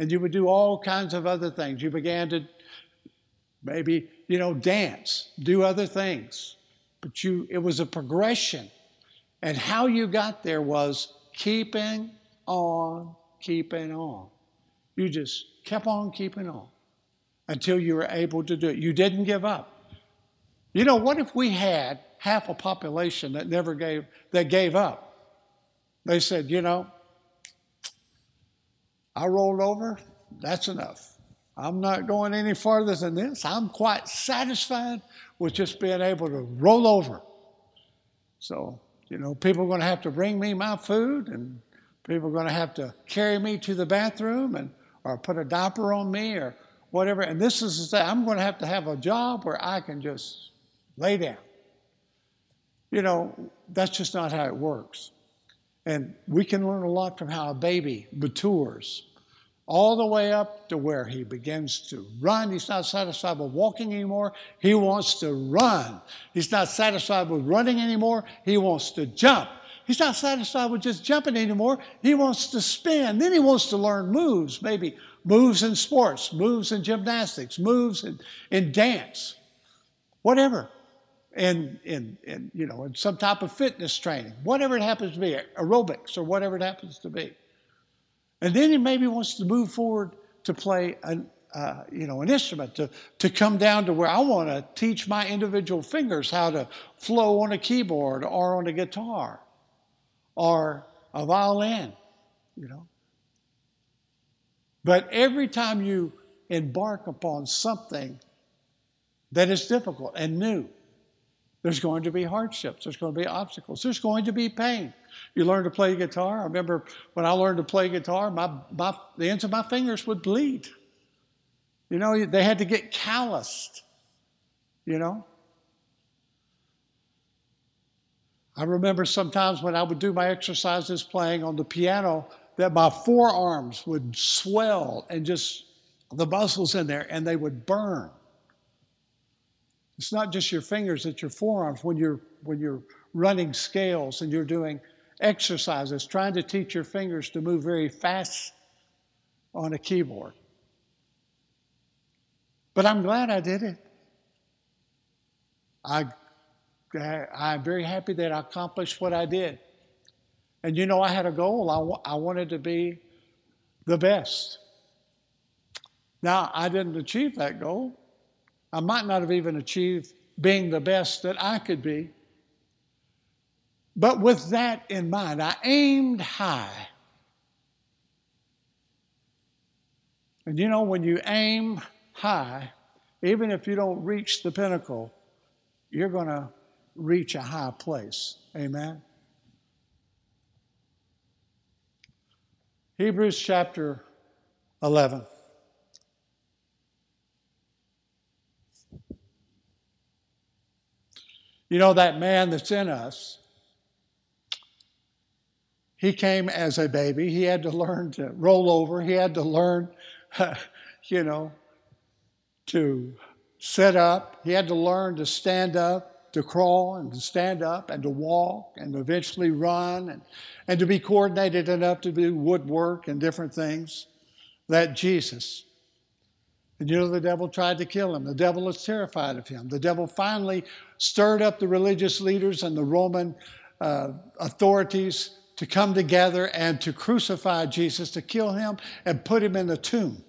and you would do all kinds of other things. You began to maybe, you know, dance, do other things. But you it was a progression. And how you got there was keeping on, keeping on. You just kept on keeping on until you were able to do it. You didn't give up. You know, what if we had half a population that never gave that gave up? They said, you know, I rolled over, that's enough. I'm not going any farther than this. I'm quite satisfied with just being able to roll over. So, you know, people are going to have to bring me my food and people are going to have to carry me to the bathroom and or put a diaper on me or whatever. And this is I'm going to have to have a job where I can just lay down. You know, that's just not how it works. And we can learn a lot from how a baby matures all the way up to where he begins to run. He's not satisfied with walking anymore. He wants to run. He's not satisfied with running anymore. He wants to jump. He's not satisfied with just jumping anymore. He wants to spin. Then he wants to learn moves, maybe moves in sports, moves in gymnastics, moves in, in dance, whatever And, in, in, you know, in some type of fitness training, whatever it happens to be, aerobics or whatever it happens to be. And then he maybe wants to move forward to play an, uh, you know, an instrument, to, to come down to where I want to teach my individual fingers how to flow on a keyboard or on a guitar or a violin, you know. But every time you embark upon something that is difficult and new, there's going to be hardships, there's going to be obstacles, there's going to be pain. You learn to play guitar. I remember when I learned to play guitar, my, my, the ends of my fingers would bleed. You know, they had to get calloused, you know. I remember sometimes when I would do my exercises playing on the piano that my forearms would swell and just the muscles in there and they would burn. It's not just your fingers, it's your forearms when you're when you're running scales and you're doing exercises, trying to teach your fingers to move very fast on a keyboard. But I'm glad I did it. I, I'm very happy that I accomplished what I did. And you know, I had a goal. I, I wanted to be the best. Now, I didn't achieve that goal. I might not have even achieved being the best that I could be. But with that in mind, I aimed high. And you know, when you aim high, even if you don't reach the pinnacle, you're going to reach a high place. Amen? Hebrews chapter 11. You know, that man that's in us, he came as a baby. He had to learn to roll over. He had to learn, you know, to sit up. He had to learn to stand up, to crawl, and to stand up, and to walk, and eventually run, and, and to be coordinated enough to do woodwork and different things. That Jesus and you know, the devil tried to kill him. The devil was terrified of him. The devil finally stirred up the religious leaders and the Roman uh, authorities to come together and to crucify Jesus, to kill him and put him in the tomb.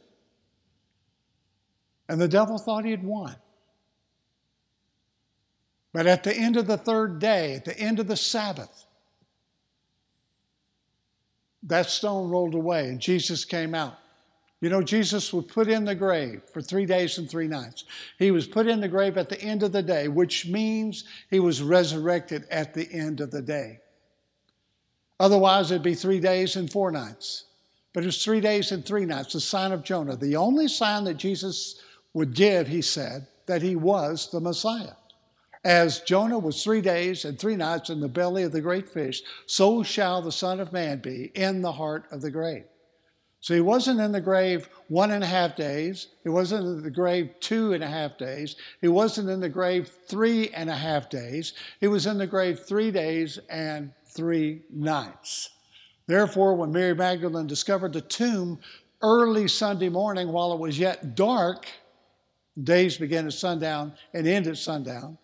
And the devil thought he had won. But at the end of the third day, at the end of the Sabbath, that stone rolled away and Jesus came out. You know, Jesus was put in the grave for three days and three nights. He was put in the grave at the end of the day, which means he was resurrected at the end of the day. Otherwise, it'd be three days and four nights. But it was three days and three nights, the sign of Jonah. The only sign that Jesus would give, he said, that he was the Messiah. As Jonah was three days and three nights in the belly of the great fish, so shall the Son of Man be in the heart of the grave. So he wasn't in the grave one and a half days. He wasn't in the grave two and a half days. He wasn't in the grave three and a half days. He was in the grave three days and three nights. Therefore, when Mary Magdalene discovered the tomb early Sunday morning while it was yet dark, days began at sundown and end at sundown,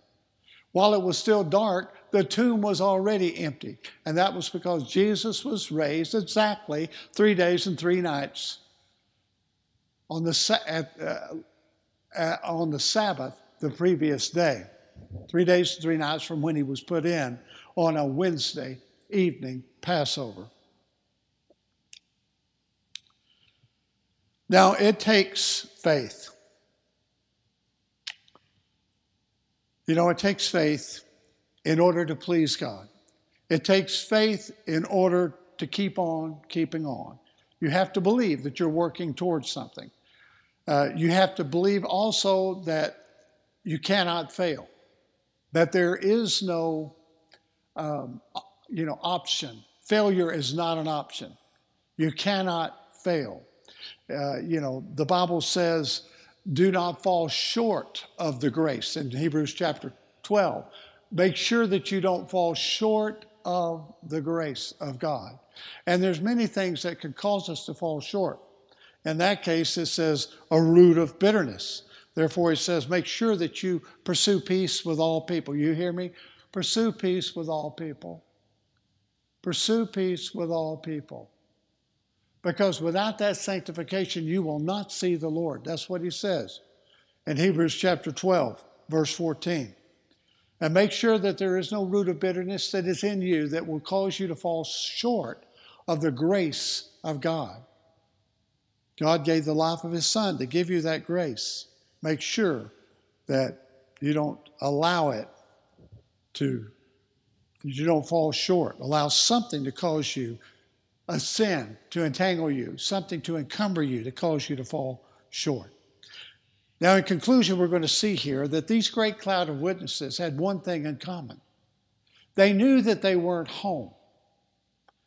while it was still dark, the tomb was already empty. And that was because Jesus was raised exactly three days and three nights on the, at, uh, uh, on the Sabbath the previous day. Three days and three nights from when he was put in on a Wednesday evening Passover. Now, it takes faith. You know, it takes faith in order to please God. It takes faith in order to keep on keeping on. You have to believe that you're working towards something. Uh, you have to believe also that you cannot fail, that there is no, um, you know, option. Failure is not an option. You cannot fail. Uh, you know, the Bible says, "Do not fall short of the grace." In Hebrews chapter 12, make sure that you don't fall short of the grace of God. And there's many things that could cause us to fall short. In that case, it says a root of bitterness. Therefore, it says, make sure that you pursue peace with all people. You hear me? Pursue peace with all people. Pursue peace with all people. Because without that sanctification, you will not see the Lord. That's what he says in Hebrews chapter 12, verse 14. And make sure that there is no root of bitterness that is in you that will cause you to fall short of the grace of God. God gave the life of his son to give you that grace. Make sure that you don't allow it to, you don't fall short. Allow something to cause you a sin to entangle you, something to encumber you to cause you to fall short. Now, in conclusion, we're going to see here that these great cloud of witnesses had one thing in common. They knew that they weren't home.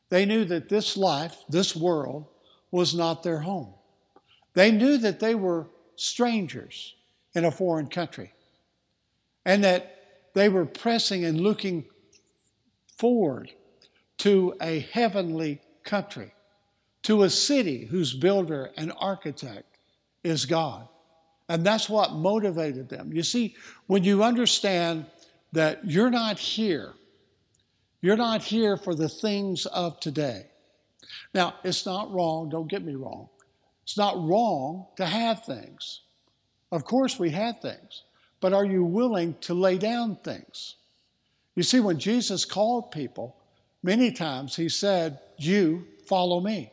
They knew that this life, this world, was not their home. They knew that they were strangers in a foreign country and that they were pressing and looking forward to a heavenly country, to a city whose builder and architect is God. And that's what motivated them. You see, when you understand that you're not here, you're not here for the things of today. Now, it's not wrong, don't get me wrong. It's not wrong to have things. Of course, we have things, but are you willing to lay down things? You see, when Jesus called people, many times he said, You follow me.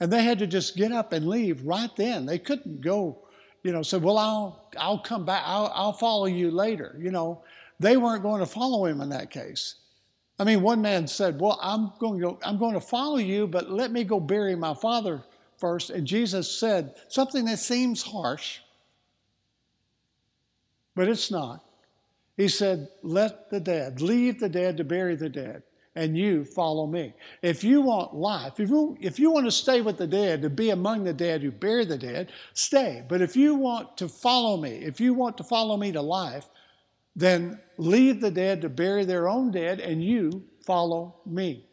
And they had to just get up and leave right then. They couldn't go, you know, say, Well, I'll, I'll come back, I'll, I'll follow you later. You know, they weren't going to follow him in that case. I mean, one man said, Well, I'm going to go, I'm going to follow you, but let me go bury my father first. And Jesus said something that seems harsh, but it's not. He said, Let the dead, leave the dead to bury the dead, and you follow me. If you want life, if you, if you want to stay with the dead, to be among the dead who bury the dead, stay. But if you want to follow me, if you want to follow me to life, then leave the dead to bury their own dead, and you follow me.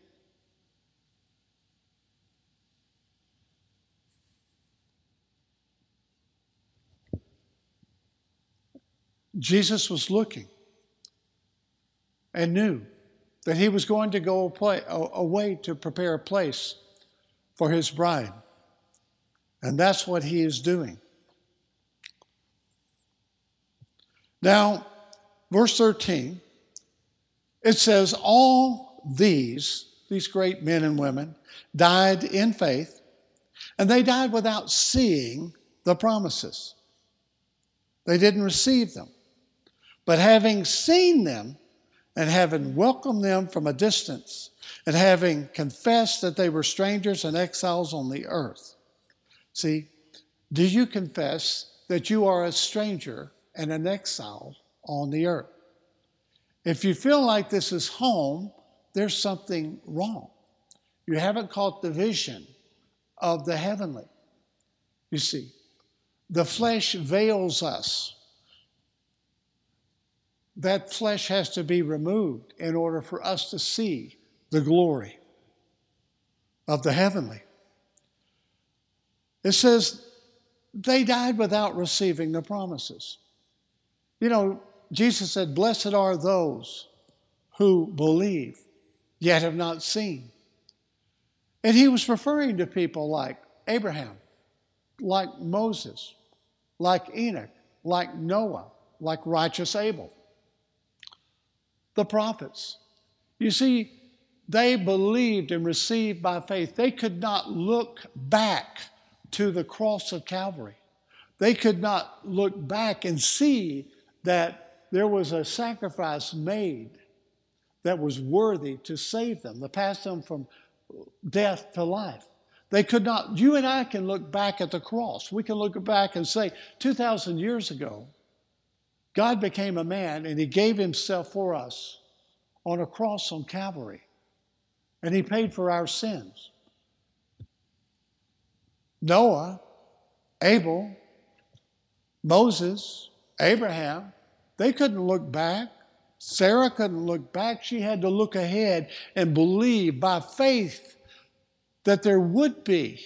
Jesus was looking and knew that he was going to go away to prepare a place for his bride. And that's what he is doing. Now, verse 13, it says, All these, these great men and women, died in faith, and they died without seeing the promises. They didn't receive them. But having seen them and having welcomed them from a distance and having confessed that they were strangers and exiles on the earth. See, do you confess that you are a stranger and an exile on the earth? If you feel like this is home, there's something wrong. You haven't caught the vision of the heavenly. You see, the flesh veils us that flesh has to be removed in order for us to see the glory of the heavenly. It says they died without receiving the promises. You know, Jesus said, Blessed are those who believe, yet have not seen. And he was referring to people like Abraham, like Moses, like Enoch, like Noah, like righteous Abel the prophets. You see, they believed and received by faith. They could not look back to the cross of Calvary. They could not look back and see that there was a sacrifice made that was worthy to save them, to pass them from death to life. They could not, you and I can look back at the cross. We can look back and say, 2,000 years ago, God became a man and he gave himself for us on a cross on Calvary. And he paid for our sins. Noah, Abel, Moses, Abraham, they couldn't look back. Sarah couldn't look back. She had to look ahead and believe by faith that there would be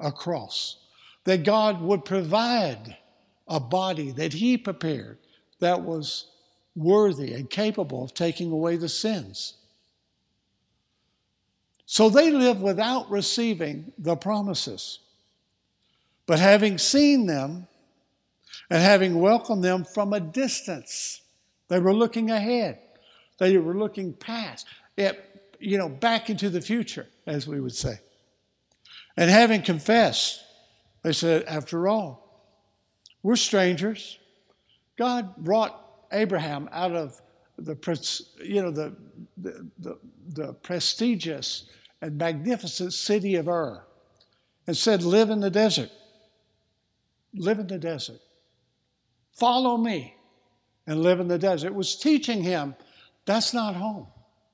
a cross, that God would provide a body that He prepared that was worthy and capable of taking away the sins. So they live without receiving the promises. But having seen them and having welcomed them from a distance, they were looking ahead. They were looking past, it, you know, back into the future, as we would say. And having confessed, they said, after all, we're strangers. God brought Abraham out of the, you know, the, the, the, the prestigious and magnificent city of Ur and said, Live in the desert. Live in the desert. Follow me and live in the desert. It was teaching him that's not home.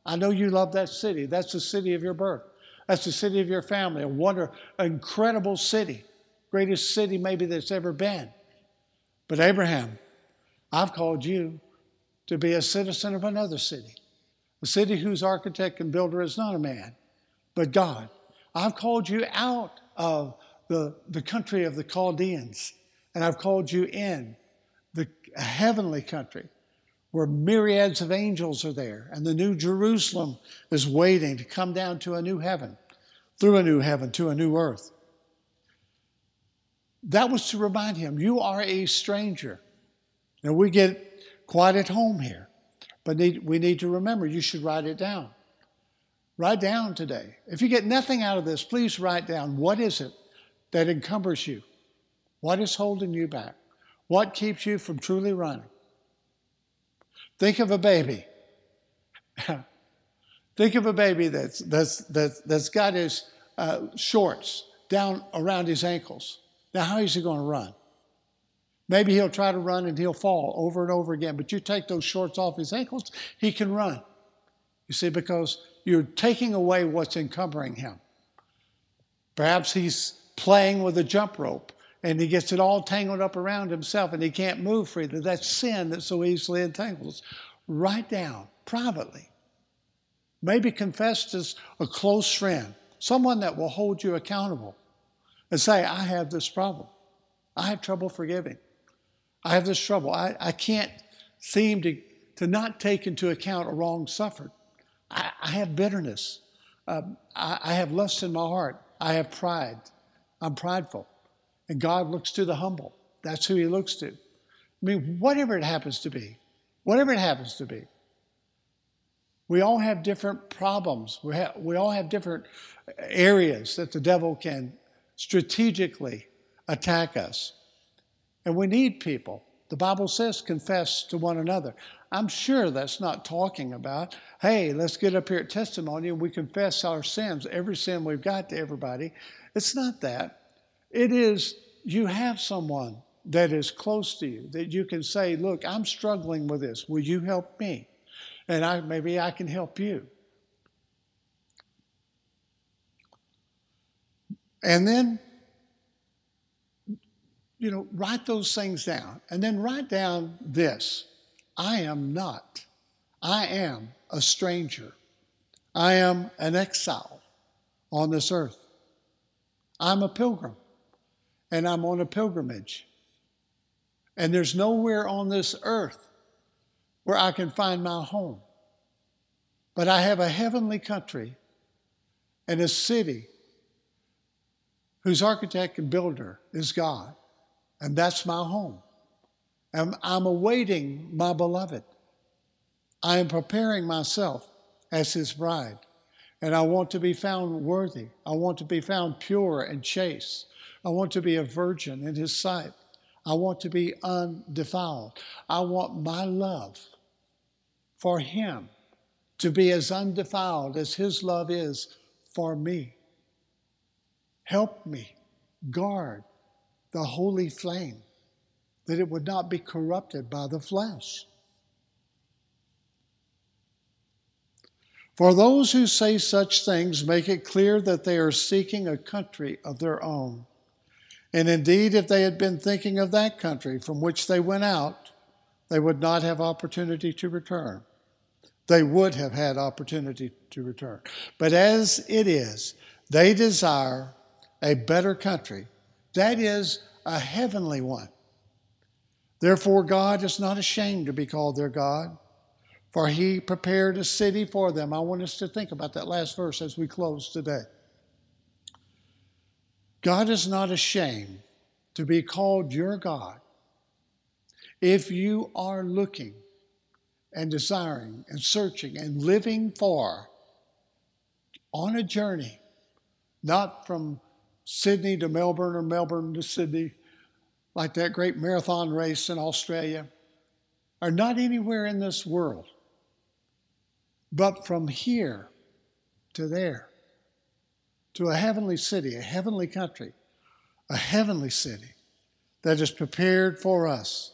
I know you love that city. That's the city of your birth. That's the city of your family. A wonder, incredible city. Greatest city maybe that's ever been. But Abraham, I've called you to be a citizen of another city, a city whose architect and builder is not a man, but God. I've called you out of the, the country of the Chaldeans, and I've called you in the heavenly country where myriads of angels are there, and the new Jerusalem is waiting to come down to a new heaven, through a new heaven to a new earth. That was to remind him, you are a stranger. Now we get quite at home here, but need, we need to remember you should write it down. Write down today. If you get nothing out of this, please write down what is it that encumbers you? What is holding you back? What keeps you from truly running? Think of a baby. Think of a baby that's, that's, that's, that's got his uh, shorts down around his ankles. Now, how is he going to run? Maybe he'll try to run and he'll fall over and over again, but you take those shorts off his ankles, he can run. You see, because you're taking away what's encumbering him. Perhaps he's playing with a jump rope and he gets it all tangled up around himself and he can't move freely. That's sin that so easily entangles. Write down privately. Maybe confess to a close friend, someone that will hold you accountable, and say, I have this problem. I have trouble forgiving. I have this trouble. I, I can't seem to, to not take into account a wrong suffered. I, I have bitterness. Um, I, I have lust in my heart. I have pride. I'm prideful. And God looks to the humble. That's who He looks to. I mean, whatever it happens to be, whatever it happens to be. We all have different problems. We, have, we all have different areas that the devil can strategically attack us. And we need people. The Bible says confess to one another. I'm sure that's not talking about, hey, let's get up here at testimony and we confess our sins, every sin we've got to everybody. It's not that. It is you have someone that is close to you that you can say, look, I'm struggling with this. Will you help me? And I, maybe I can help you. And then you know, write those things down. And then write down this I am not, I am a stranger. I am an exile on this earth. I'm a pilgrim and I'm on a pilgrimage. And there's nowhere on this earth where I can find my home. But I have a heavenly country and a city whose architect and builder is God. And that's my home. And I'm awaiting my beloved. I am preparing myself as his bride. And I want to be found worthy. I want to be found pure and chaste. I want to be a virgin in his sight. I want to be undefiled. I want my love for him to be as undefiled as his love is for me. Help me guard the holy flame, that it would not be corrupted by the flesh. For those who say such things make it clear that they are seeking a country of their own. And indeed, if they had been thinking of that country from which they went out, they would not have opportunity to return. They would have had opportunity to return. But as it is, they desire a better country that is a heavenly one. Therefore, God is not ashamed to be called their God, For he prepared a city for them. I want us to think about that last verse as we close today. God is not ashamed to be called your God if you are looking and desiring and searching and living for on a journey, not from Sydney to Melbourne or Melbourne to Sydney, like that great marathon race in Australia, are not anywhere in this world, but from here to there, to a heavenly city, a heavenly country, a heavenly city that is prepared for us.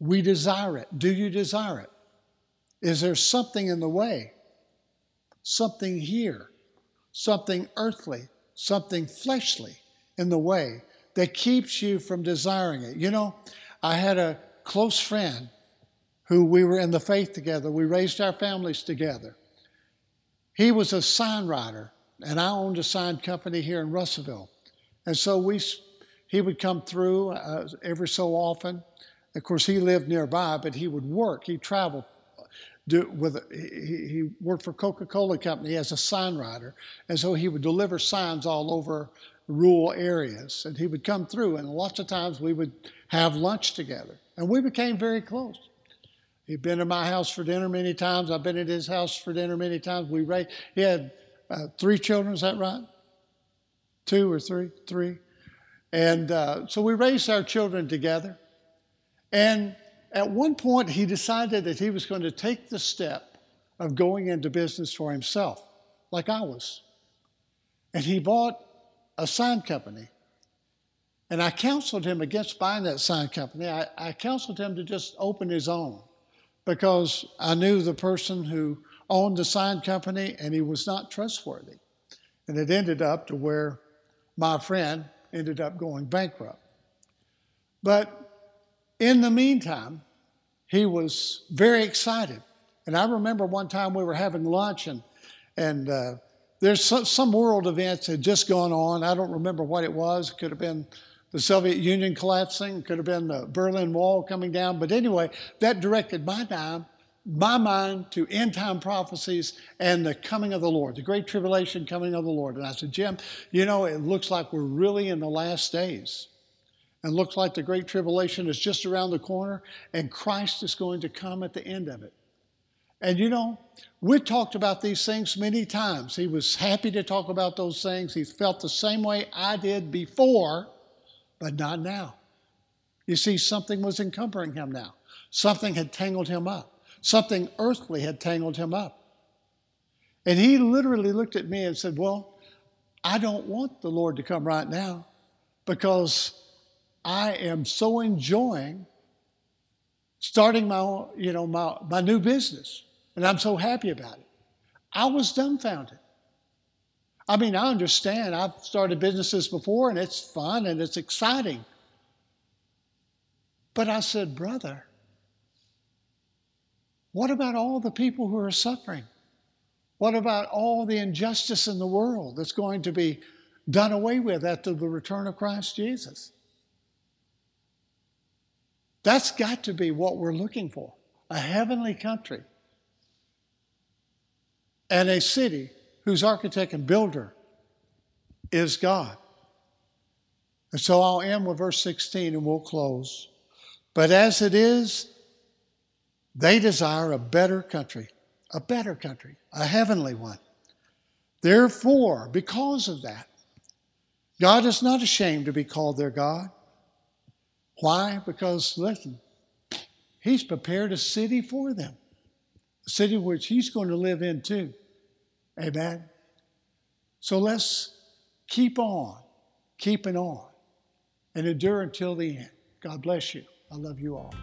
We desire it. Do you desire it? Is there something in the way? Something here, something earthly, something fleshly in the way that keeps you from desiring it. You know, I had a close friend who we were in the faith together. We raised our families together. He was a sign writer, and I owned a sign company here in Russellville. And so we, he would come through uh, every so often. Of course, he lived nearby, but he would work. He traveled. Do, with he, he worked for Coca-Cola Company as a sign writer, and so he would deliver signs all over rural areas. And he would come through, and lots of times we would have lunch together, and we became very close. He'd been to my house for dinner many times. I've been at his house for dinner many times. We raised, he had uh, three children, is that right? Two or three? Three. And uh, so we raised our children together. And at one point, he decided that he was going to take the step of going into business for himself, like I was. And he bought a sign company. And I counseled him against buying that sign company. I, I counseled him to just open his own because I knew the person who owned the sign company and he was not trustworthy. And it ended up to where my friend ended up going bankrupt. But in the meantime, he was very excited. And I remember one time we were having lunch and, and uh, there's some, some world events had just gone on. I don't remember what it was. It could have been the Soviet Union collapsing, could have been the Berlin Wall coming down. But anyway, that directed my time, my mind to end time prophecies and the coming of the Lord, the great tribulation coming of the Lord. And I said, Jim, you know, it looks like we're really in the last days. And looks like the great tribulation is just around the corner, and Christ is going to come at the end of it. And you know, we talked about these things many times. He was happy to talk about those things. He felt the same way I did before, but not now. You see, something was encumbering him now. Something had tangled him up. Something earthly had tangled him up. And he literally looked at me and said, Well, I don't want the Lord to come right now because I am so enjoying starting my, you know, my, my new business. And I'm so happy about it. I was dumbfounded. I mean, I understand. I've started businesses before and it's fun and it's exciting. But I said, brother, what about all the people who are suffering? What about all the injustice in the world that's going to be done away with after the return of Christ Jesus? That's got to be what we're looking for a heavenly country and a city whose architect and builder is God. And so I'll end with verse 16 and we'll close. But as it is, they desire a better country, a better country, a heavenly one. Therefore, because of that, God is not ashamed to be called their God. Why? Because, listen, He's prepared a city for them, a city which He's going to live in too. Amen. So let's keep on, keeping on, and endure until the end. God bless you. I love you all.